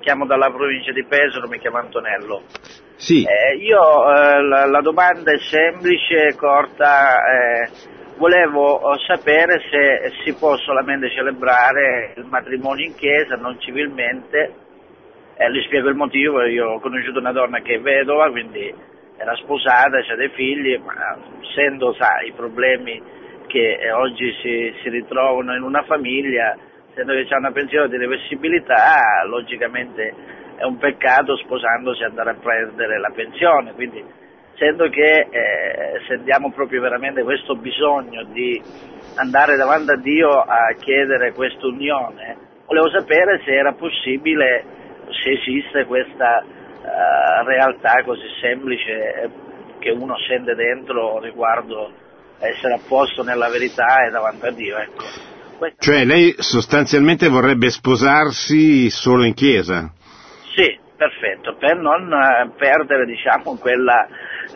chiamo dalla provincia di Pesaro, mi chiamo Antonello. Sì. Eh, io eh, la, la, domanda è semplice, corta, eh, volevo sapere se si può solamente celebrare il matrimonio in chiesa, non civilmente. Eh, le spiego il motivo, io ho conosciuto una donna che è vedova, quindi era sposata, ha dei figli, ma essendo, sa, i problemi che oggi si, si, ritrovano in una famiglia, essendo che c'è una pensione di reversibilità, logicamente è un peccato sposandosi andare a prendere la pensione, quindi essendo che eh, sentiamo proprio veramente questo bisogno di andare davanti a Dio a chiedere questa unione, volevo sapere se era possibile, se esiste questa uh, realtà così semplice che uno sente dentro riguardo essere a posto nella verità e davanti a Dio. Ecco. Cioè lei sostanzialmente vorrebbe sposarsi solo in chiesa? Sì, perfetto, per non eh, perdere diciamo, quella,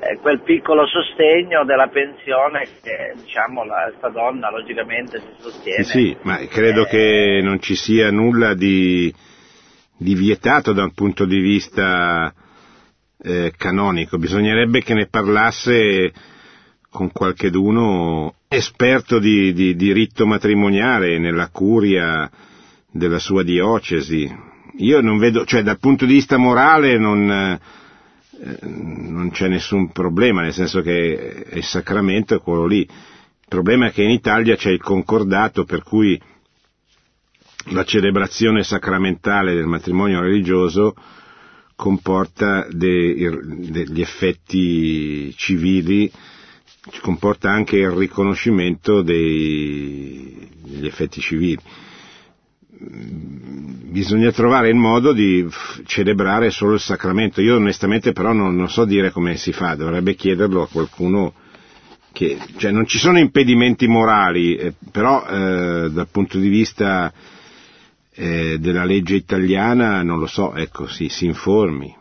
eh, quel piccolo sostegno della pensione che diciamo, la, questa donna logicamente si sostiene. Sì, ma credo eh, che non ci sia nulla di, di vietato dal punto di vista eh, canonico, bisognerebbe che ne parlasse con qualcheduno esperto di, di diritto matrimoniale nella curia della sua diocesi. Io non vedo, cioè dal punto di vista morale non, eh, non c'è nessun problema, nel senso che il sacramento è quello lì. Il problema è che in Italia c'è il concordato per cui la celebrazione sacramentale del matrimonio religioso comporta de, degli effetti civili comporta anche il riconoscimento dei, degli effetti civili. Bisogna trovare il modo di celebrare solo il sacramento. Io onestamente però non, non so dire come si fa, dovrebbe chiederlo a qualcuno che, cioè non ci sono impedimenti morali, eh, però eh, dal punto di vista eh, della legge italiana non lo so, ecco, si, si informi.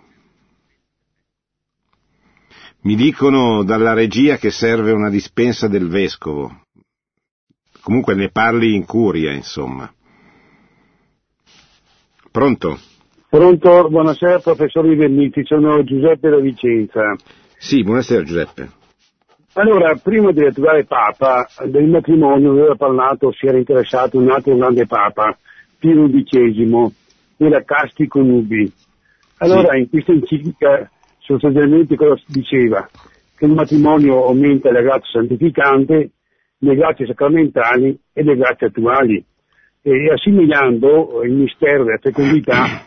Mi dicono dalla regia che serve una dispensa del vescovo. Comunque ne parli in curia, insomma. Pronto? Pronto, buonasera professor Verniti, sono Giuseppe da Vicenza. Sì, buonasera Giuseppe. Allora, prima di diventare Papa, del matrimonio aveva parlato, si era interessato un altro grande Papa, Pio XI, era Castico Nubi. Allora, sì. in questa enciclica sostanzialmente cosa diceva? Che il matrimonio aumenta la grazia santificante, le grazie sacramentali e le grazie attuali, e assimilando il mistero della fecondità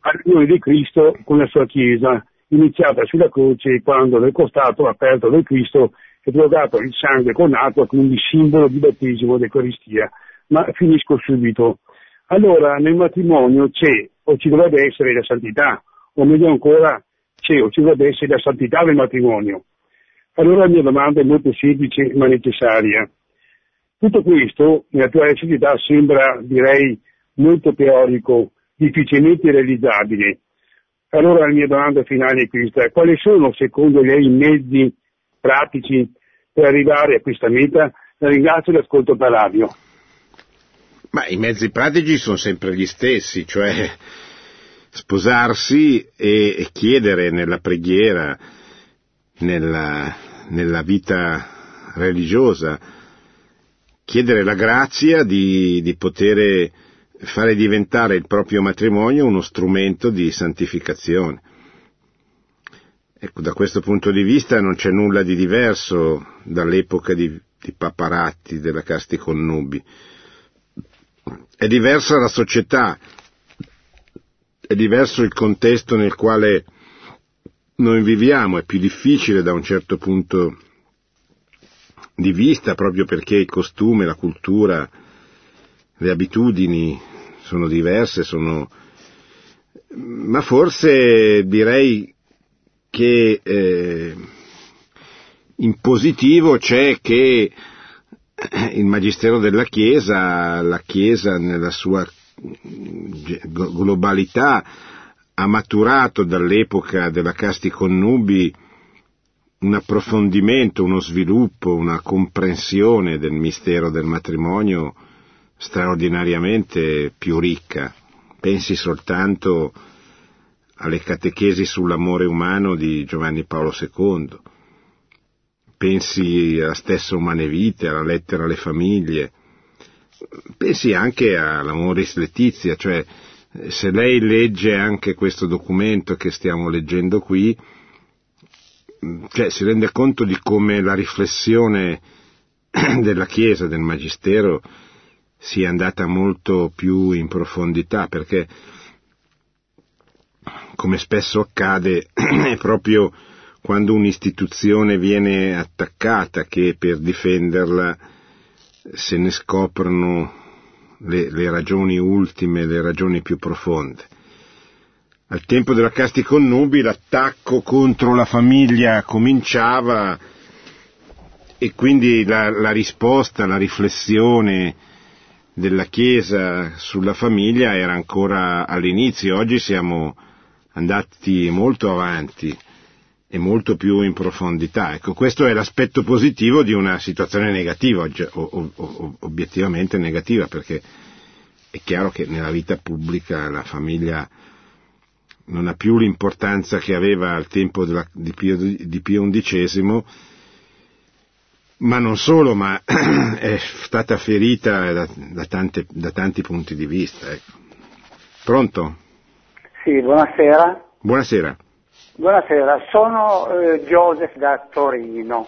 all'unione di Cristo con la sua Chiesa, iniziata sulla croce quando nel costato aperto del Cristo è drogato il sangue con acqua, quindi simbolo di battesimo d'Eucaristia. Ma finisco subito. Allora, nel matrimonio c'è, o ci dovrebbe essere la santità, o meglio ancora, CEO, ci essere la santità del matrimonio. Allora la mia domanda è molto semplice ma necessaria. Tutto questo nell'attuale società sembra, direi, molto teorico, difficilmente realizzabile. Allora la mia domanda finale è questa. Quali sono secondo lei i mezzi pratici per arrivare a questa meta? La ringrazio e l'ascolto per radio. Ma i mezzi pratici sono sempre gli stessi, cioè sposarsi e, chiedere nella preghiera, nella, nella vita religiosa, chiedere la grazia di, di poter fare diventare il proprio matrimonio uno strumento di santificazione. Ecco, da questo punto di vista non c'è nulla di diverso dall'epoca di, di Paparatti, della casti connubi. È diversa la società, è diverso il contesto nel quale noi viviamo, è più difficile da un certo punto di vista proprio perché il costume, la cultura, le abitudini sono diverse, sono ma forse direi che eh, in positivo c'è che il Magistero della Chiesa, la Chiesa nella sua globalità, ha maturato dall'epoca della casti connubi un approfondimento, uno sviluppo, una comprensione del mistero del matrimonio straordinariamente più ricca. Pensi soltanto alle catechesi sull'amore umano di Giovanni Paolo II, pensi alla stessa Umane Vite, alla lettera alle famiglie, pensi anche all'Amoris Letizia, cioè se lei legge anche questo documento che stiamo leggendo qui, cioè, si rende conto di come la riflessione della Chiesa, del Magistero, sia andata molto più in profondità, perché, come spesso accade, è proprio quando un'istituzione viene attaccata che per difenderla se ne scoprono le, le ragioni ultime, le ragioni più profonde. Al tempo della casti connubi l'attacco contro la famiglia cominciava e quindi la, la risposta, la riflessione della Chiesa sulla famiglia era ancora all'inizio, oggi siamo andati molto avanti e molto più in profondità. Ecco, questo è l'aspetto positivo di una situazione negativa, obiettivamente negativa, perché è chiaro che nella vita pubblica la famiglia non ha più l'importanza che aveva al tempo della, di, Pio, di Pio XI, ma non solo, ma è stata ferita da, da, tante, da tanti punti di vista. Ecco. Pronto? Sì, buonasera. Buonasera. Buonasera, sono eh, Joseph da Torino,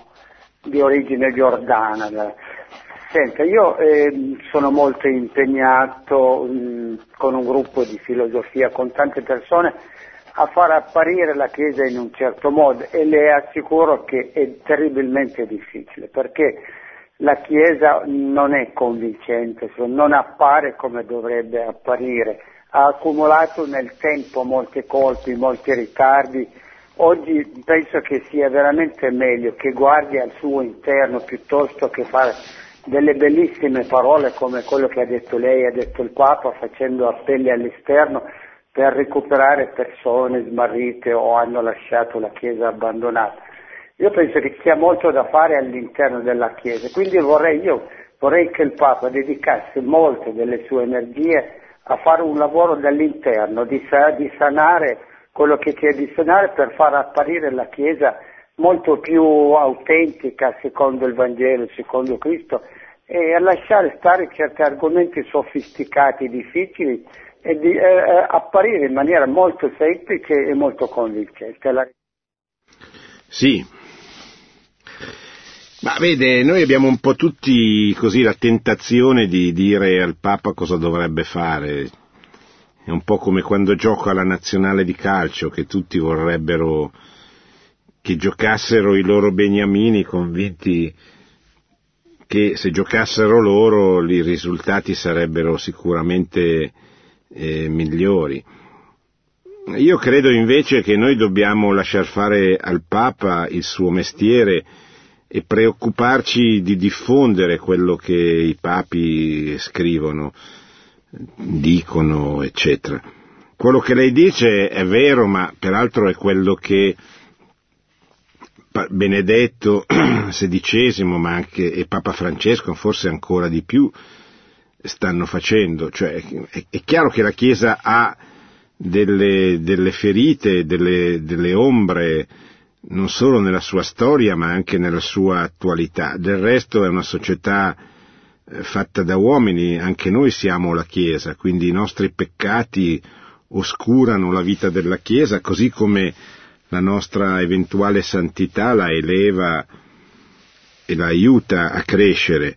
di origine giordana. Senta, io eh, sono molto impegnato mh, con un gruppo di filosofia, con tante persone, a far apparire la Chiesa in un certo modo e le assicuro che è terribilmente difficile perché la Chiesa non è convincente, non appare come dovrebbe apparire, ha accumulato nel tempo molti colpi, molti ritardi. Oggi penso che sia veramente meglio che guardi al suo interno piuttosto che fare delle bellissime parole come quello che ha detto lei, ha detto il Papa, facendo appelli all'esterno per recuperare persone smarrite o hanno lasciato la Chiesa abbandonata. Io penso che sia molto da fare all'interno della Chiesa, quindi vorrei, io vorrei che il Papa dedicasse molte delle sue energie a fare un lavoro dall'interno, di, di sanare quello che c'è di sanare per far apparire la Chiesa molto più autentica secondo il Vangelo, secondo Cristo e a lasciare stare certi argomenti sofisticati, difficili e di eh apparire in maniera molto semplice e molto convincente. La... Sì, ma vede, noi abbiamo un po' tutti così la tentazione di dire al Papa cosa dovrebbe fare. È un po' come quando gioco alla nazionale di calcio, che tutti vorrebbero che giocassero i loro beniamini convinti che se giocassero loro i risultati sarebbero sicuramente eh, migliori. Io credo invece che noi dobbiamo lasciar fare al Papa il suo mestiere e preoccuparci di diffondere quello che i papi scrivono, dicono, eccetera. Quello che lei dice è vero, ma peraltro è quello che Benedetto XVI, ma anche e Papa Francesco, forse ancora di più, stanno facendo. Cioè, è, chiaro che la Chiesa ha delle, delle ferite, delle, delle ombre, non solo nella sua storia, ma anche nella sua attualità. Del resto è una società fatta da uomini, anche noi siamo la Chiesa, quindi i nostri peccati oscurano la vita della Chiesa, così come la nostra eventuale santità la eleva e la aiuta a crescere.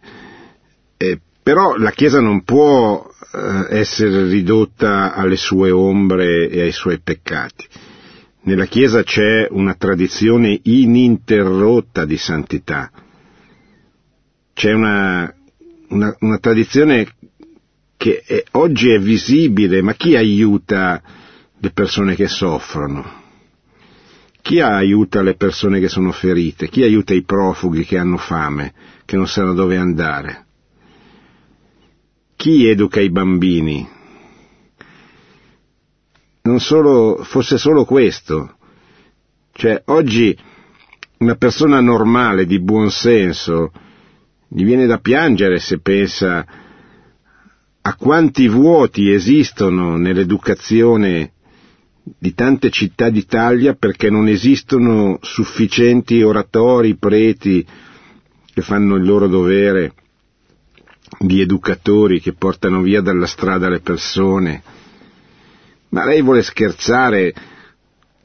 Eh, però la Chiesa non può eh, essere ridotta alle sue ombre e ai suoi peccati. Nella Chiesa c'è una tradizione ininterrotta di santità. C'è una, una, una tradizione che è, oggi è visibile, ma chi aiuta le persone che soffrono? Chi aiuta le persone che sono ferite? Chi aiuta i profughi che hanno fame, che non sanno dove andare? Chi educa i bambini? Non solo, fosse solo questo. Cioè, oggi una persona normale, di buon senso, gli viene da piangere se pensa a quanti vuoti esistono nell'educazione di tante città d'Italia perché non esistono sufficienti oratori, preti che fanno il loro dovere di educatori che portano via dalla strada le persone. Ma lei vuole scherzare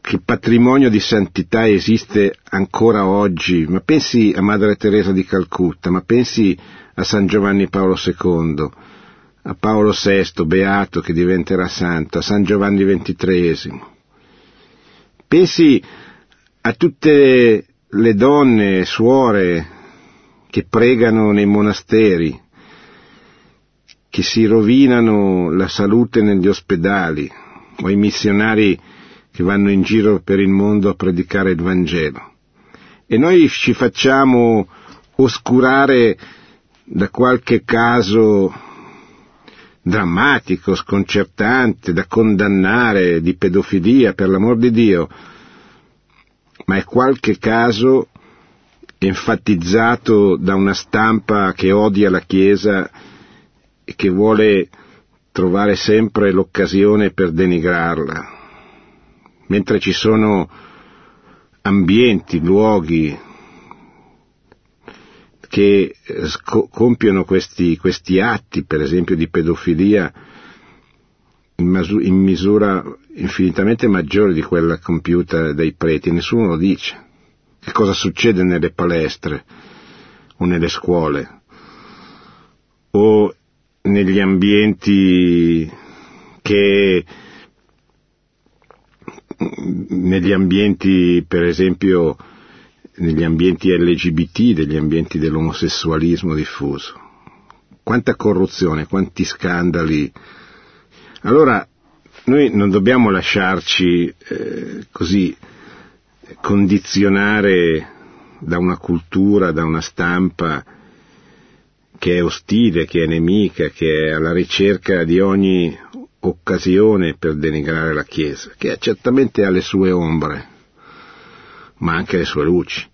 che patrimonio di santità esiste ancora oggi? Ma pensi a Madre Teresa di Calcutta, ma pensi a San Giovanni Paolo II, a Paolo VI, beato che diventerà santo, a San Giovanni XXIII. Pensi a tutte le donne, suore, che pregano nei monasteri, che si rovinano la salute negli ospedali, o ai missionari che vanno in giro per il mondo a predicare il Vangelo. E noi ci facciamo oscurare da qualche caso drammatico, sconcertante, da condannare di pedofilia, per l'amor di Dio, ma è qualche caso enfatizzato da una stampa che odia la Chiesa e che vuole trovare sempre l'occasione per denigrarla, mentre ci sono ambienti, luoghi che eh, compiono questi, questi, atti, per esempio di pedofilia, in, misura infinitamente maggiore di quella compiuta dai preti, nessuno lo dice. Che cosa succede nelle palestre o nelle scuole o negli ambienti che negli ambienti per esempio negli ambienti LGBT, degli ambienti dell'omosessualismo diffuso. Quanta corruzione, quanti scandali. Allora, noi non dobbiamo lasciarci eh, così condizionare da una cultura, da una stampa che è ostile, che è nemica, che è alla ricerca di ogni occasione per denigrare la Chiesa, che certamente ha le sue ombre, ma anche le sue luci.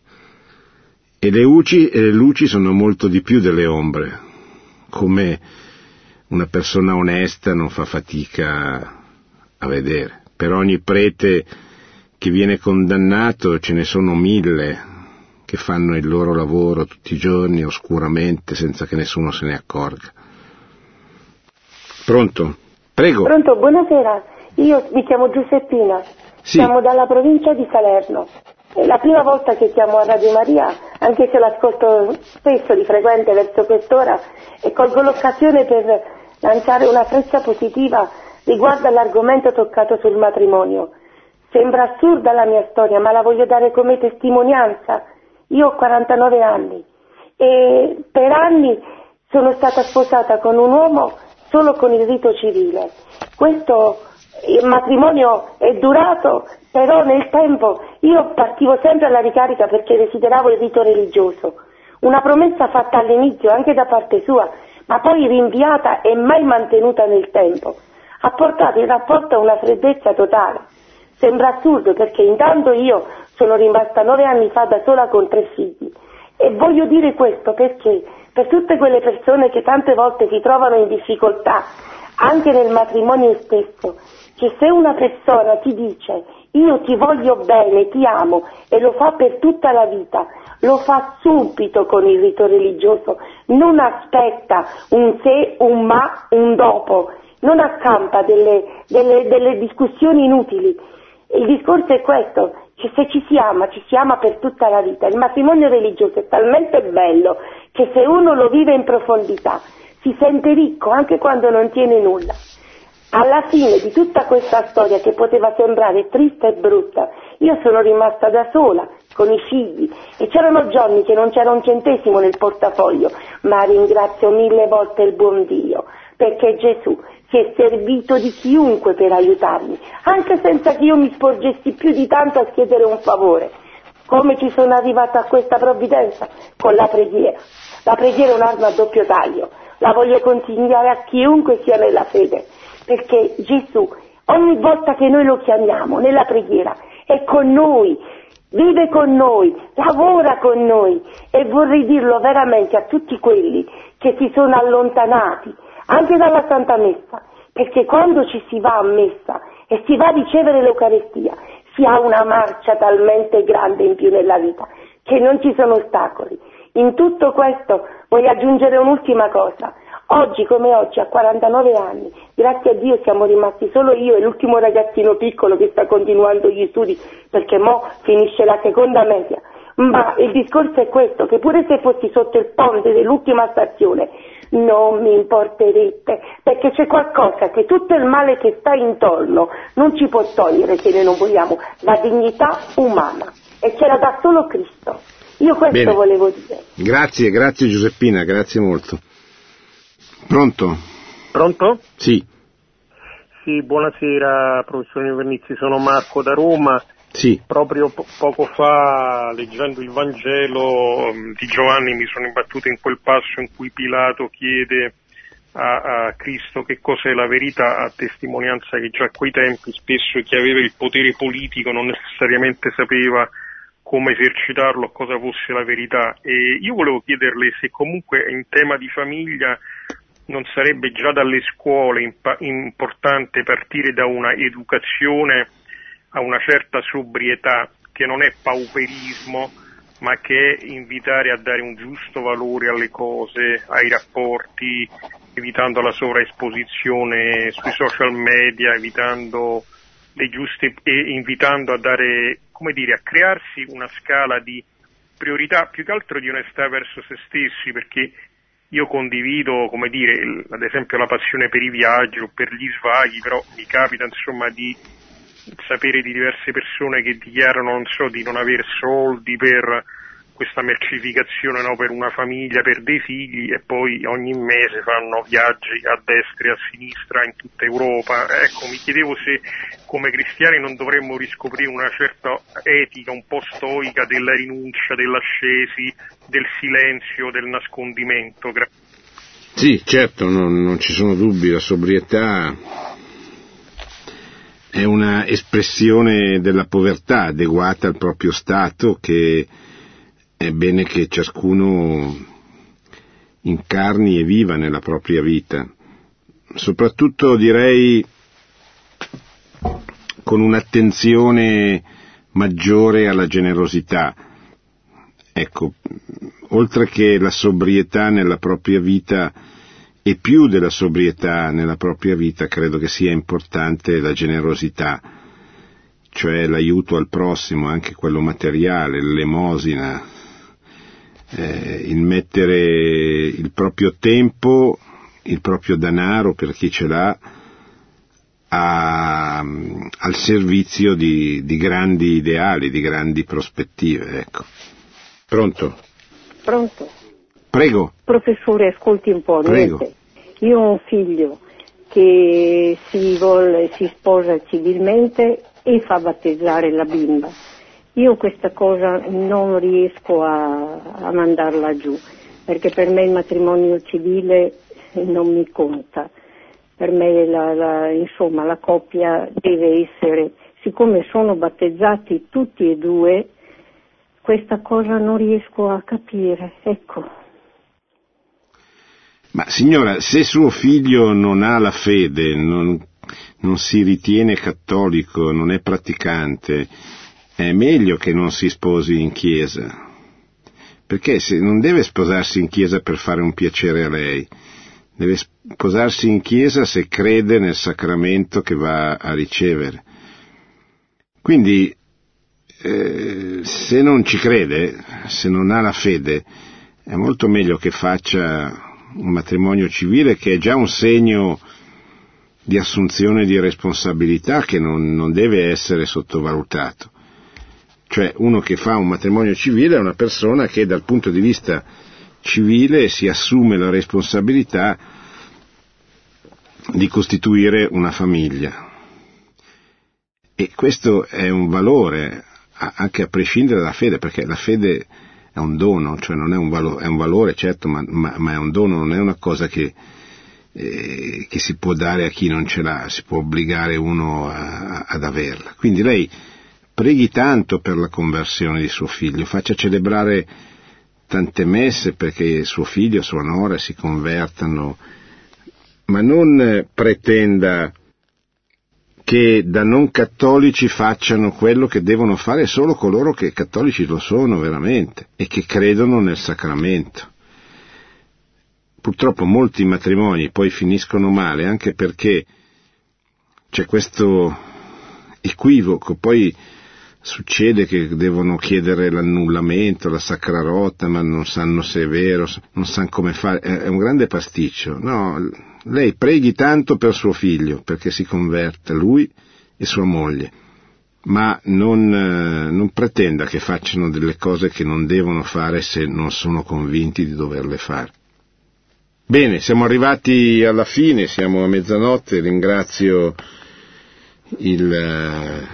E le luci, e le luci sono molto di più delle ombre, come una persona onesta non fa fatica a vedere. Per ogni prete che viene condannato ce ne sono mille che fanno il loro lavoro tutti i giorni oscuramente senza che nessuno se ne accorga. Pronto? Prego. Pronto, buonasera. Io mi chiamo Giuseppina. Sì. Siamo dalla provincia di Salerno. È la prima volta che chiamo a Radio Maria, anche se l'ascolto spesso di frequente verso quest'ora, e colgo l'occasione per lanciare una freccia positiva riguardo all'argomento toccato sul matrimonio. Sembra assurda la mia storia, ma la voglio dare come testimonianza. Io ho 49 anni e per anni sono stata sposata con un uomo solo con il rito civile. Questo matrimonio è durato, però nel tempo io partivo sempre alla ricarica perché desideravo il rito religioso. Una promessa fatta all'inizio anche da parte sua, ma poi rinviata e mai mantenuta nel tempo, ha portato il rapporto a una freddezza totale. Sembra assurdo perché intanto io sono rimasta nove anni fa da sola con tre figli e voglio dire questo perché per tutte quelle persone che tante volte si trovano in difficoltà, anche nel matrimonio stesso, che se una persona ti dice io ti voglio bene, ti amo e lo fa per tutta la vita, lo fa subito con il rito religioso, non aspetta un se, un ma, un dopo, non accampa delle, delle, delle discussioni inutili. Il discorso è questo, che se ci si ama, ci si ama per tutta la vita. Il matrimonio religioso è talmente bello che se uno lo vive in profondità si sente ricco anche quando non tiene nulla. Alla fine di tutta questa storia che poteva sembrare triste e brutta, io sono rimasta da sola con i figli e c'erano giorni che non c'era un centesimo nel portafoglio, ma ringrazio mille volte il buon Dio perché Gesù si è servito di chiunque per aiutarmi, anche senza che io mi sporgessi più di tanto a chiedere un favore. Come ci sono arrivata a questa provvidenza? Con la preghiera. La preghiera è un'arma a doppio taglio, la voglio consigliare a chiunque sia nella fede, perché Gesù ogni volta che noi lo chiamiamo nella preghiera è con noi, vive con noi, lavora con noi e vorrei dirlo veramente a tutti quelli che si sono allontanati anche dalla Santa Messa, perché quando ci si va a messa e si va a ricevere l'Eucarestia si ha una marcia talmente grande in più nella vita che non ci sono ostacoli. In tutto questo voglio aggiungere un'ultima cosa. Oggi come oggi, a 49 anni, grazie a Dio siamo rimasti solo io e l'ultimo ragazzino piccolo che sta continuando gli studi perché mo finisce la seconda media. Ma il discorso è questo, che pure se fossi sotto il ponte dell'ultima stazione non mi importerete, perché c'è qualcosa che tutto il male che sta intorno non ci può togliere se noi non vogliamo la dignità umana e ce la dà solo Cristo. Io questo Bene. volevo dire. Grazie, grazie Giuseppina, grazie molto. Pronto? Pronto? Sì, Sì, buonasera professore Vernizzi, sono Marco da Roma. Sì. Proprio po- poco fa, leggendo il Vangelo mm, di Giovanni, mi sono imbattuto in quel passo in cui Pilato chiede a, a Cristo che cos'è la verità, a testimonianza che già a quei tempi spesso chi aveva il potere politico non necessariamente sapeva come esercitarlo, cosa fosse la verità. E io volevo chiederle se comunque in tema di famiglia non sarebbe già dalle scuole impa- importante partire da una educazione a una certa sobrietà che non è pauperismo ma che è invitare a dare un giusto valore alle cose, ai rapporti, evitando la sovraesposizione sui social media, evitando le giuste e invitando a dare, come dire, a crearsi una scala di priorità più che altro di onestà verso se stessi, perché io condivido, come dire, ad esempio la passione per i viaggi o per gli svaghi, però mi capita insomma di sapere di diverse persone che dichiarano, non so, di non aver soldi per questa mercificazione no, per una famiglia, per dei figli e poi ogni mese fanno viaggi a destra e a sinistra in tutta Europa. Ecco, mi chiedevo se come cristiani non dovremmo riscoprire una certa etica un po' stoica della rinuncia, dell'ascesi, del silenzio, del nascondimento. Sì, certo, non, non ci sono dubbi, la sobrietà è una espressione della povertà adeguata al proprio stato che è bene che ciascuno incarni e viva nella propria vita. Soprattutto direi con un'attenzione maggiore alla generosità. Ecco, oltre che la sobrietà nella propria vita e più della sobrietà nella propria vita, credo che sia importante la generosità, cioè l'aiuto al prossimo, anche quello materiale, l'elemosina, eh, il mettere il proprio tempo, il proprio denaro per chi ce l'ha, a- al servizio di, di grandi ideali, di grandi prospettive. Ecco. Pronto? Pronto? Prego. Professore, ascolti un po'. Prego. niente. Io ho un figlio che si, vuole, si sposa civilmente e fa battezzare la bimba. Io questa cosa non riesco a, a mandarla giù, perché per me il matrimonio civile non mi conta. Per me la, la- insomma, la coppia deve essere, siccome sono battezzati tutti e due, questa cosa non riesco a capire. Ecco. Ma signora, se suo figlio non ha la fede, non, non si ritiene cattolico, non è praticante, è meglio che non si sposi in chiesa. Perché se non deve sposarsi in chiesa per fare un piacere a lei, deve sposarsi in chiesa se crede nel sacramento che va a ricevere. Quindi, eh, se non ci crede, se non ha la fede, è molto meglio che faccia un matrimonio civile che è già un segno di assunzione di responsabilità che non, non deve essere sottovalutato. Cioè uno che fa un matrimonio civile è una persona che dal punto di vista civile si assume la responsabilità di costituire una famiglia. E questo è un valore anche a prescindere dalla fede, perché la fede è un dono, cioè non è un, valo, è un valore certo, ma, ma, ma, è un dono, non è una cosa che, eh, che, si può dare a chi non ce l'ha, si può obbligare uno a, ad averla. Quindi lei preghi tanto per la conversione di suo figlio, faccia celebrare tante messe perché suo figlio, sua nora si convertano, ma non pretenda che da non cattolici facciano quello che devono fare solo coloro che cattolici lo sono veramente e che credono nel sacramento. Purtroppo molti matrimoni poi finiscono male anche perché c'è questo equivoco, poi succede che devono chiedere l'annullamento, la sacra rota, ma non sanno se è vero, non sanno come fare, è un grande pasticcio. No, lei preghi tanto per suo figlio, perché si converta lui e sua moglie, ma non, eh, non pretenda che facciano delle cose che non devono fare se non sono convinti di doverle fare. Bene, siamo arrivati alla fine, siamo a mezzanotte, ringrazio il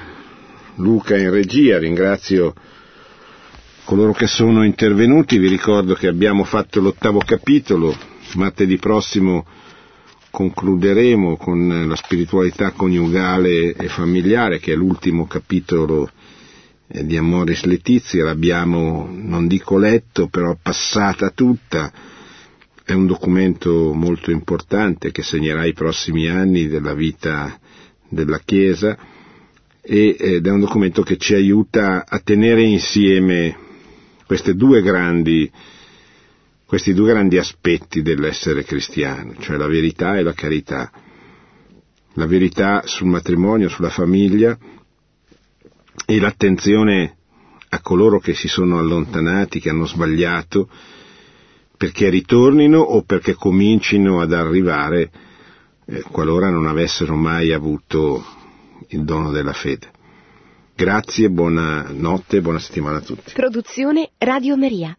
uh, Luca in regia, ringrazio coloro che sono intervenuti, vi ricordo che abbiamo fatto l'ottavo capitolo, martedì prossimo concluderemo con la spiritualità coniugale e familiare, che è l'ultimo capitolo eh, di Amoris Letizia, l'abbiamo, non dico letto, però passata tutta, è un documento molto importante che segnerà i prossimi anni della vita della Chiesa ed è un documento che ci aiuta a tenere insieme queste due grandi questi due grandi aspetti dell'essere cristiano, cioè la verità e la carità. La verità sul matrimonio, sulla famiglia e l'attenzione a coloro che si sono allontanati, che hanno sbagliato, perché ritornino o perché comincino ad arrivare eh, qualora non avessero mai avuto il dono della fede. Grazie, buona notte e buona settimana a tutti. Produzione Radio Maria.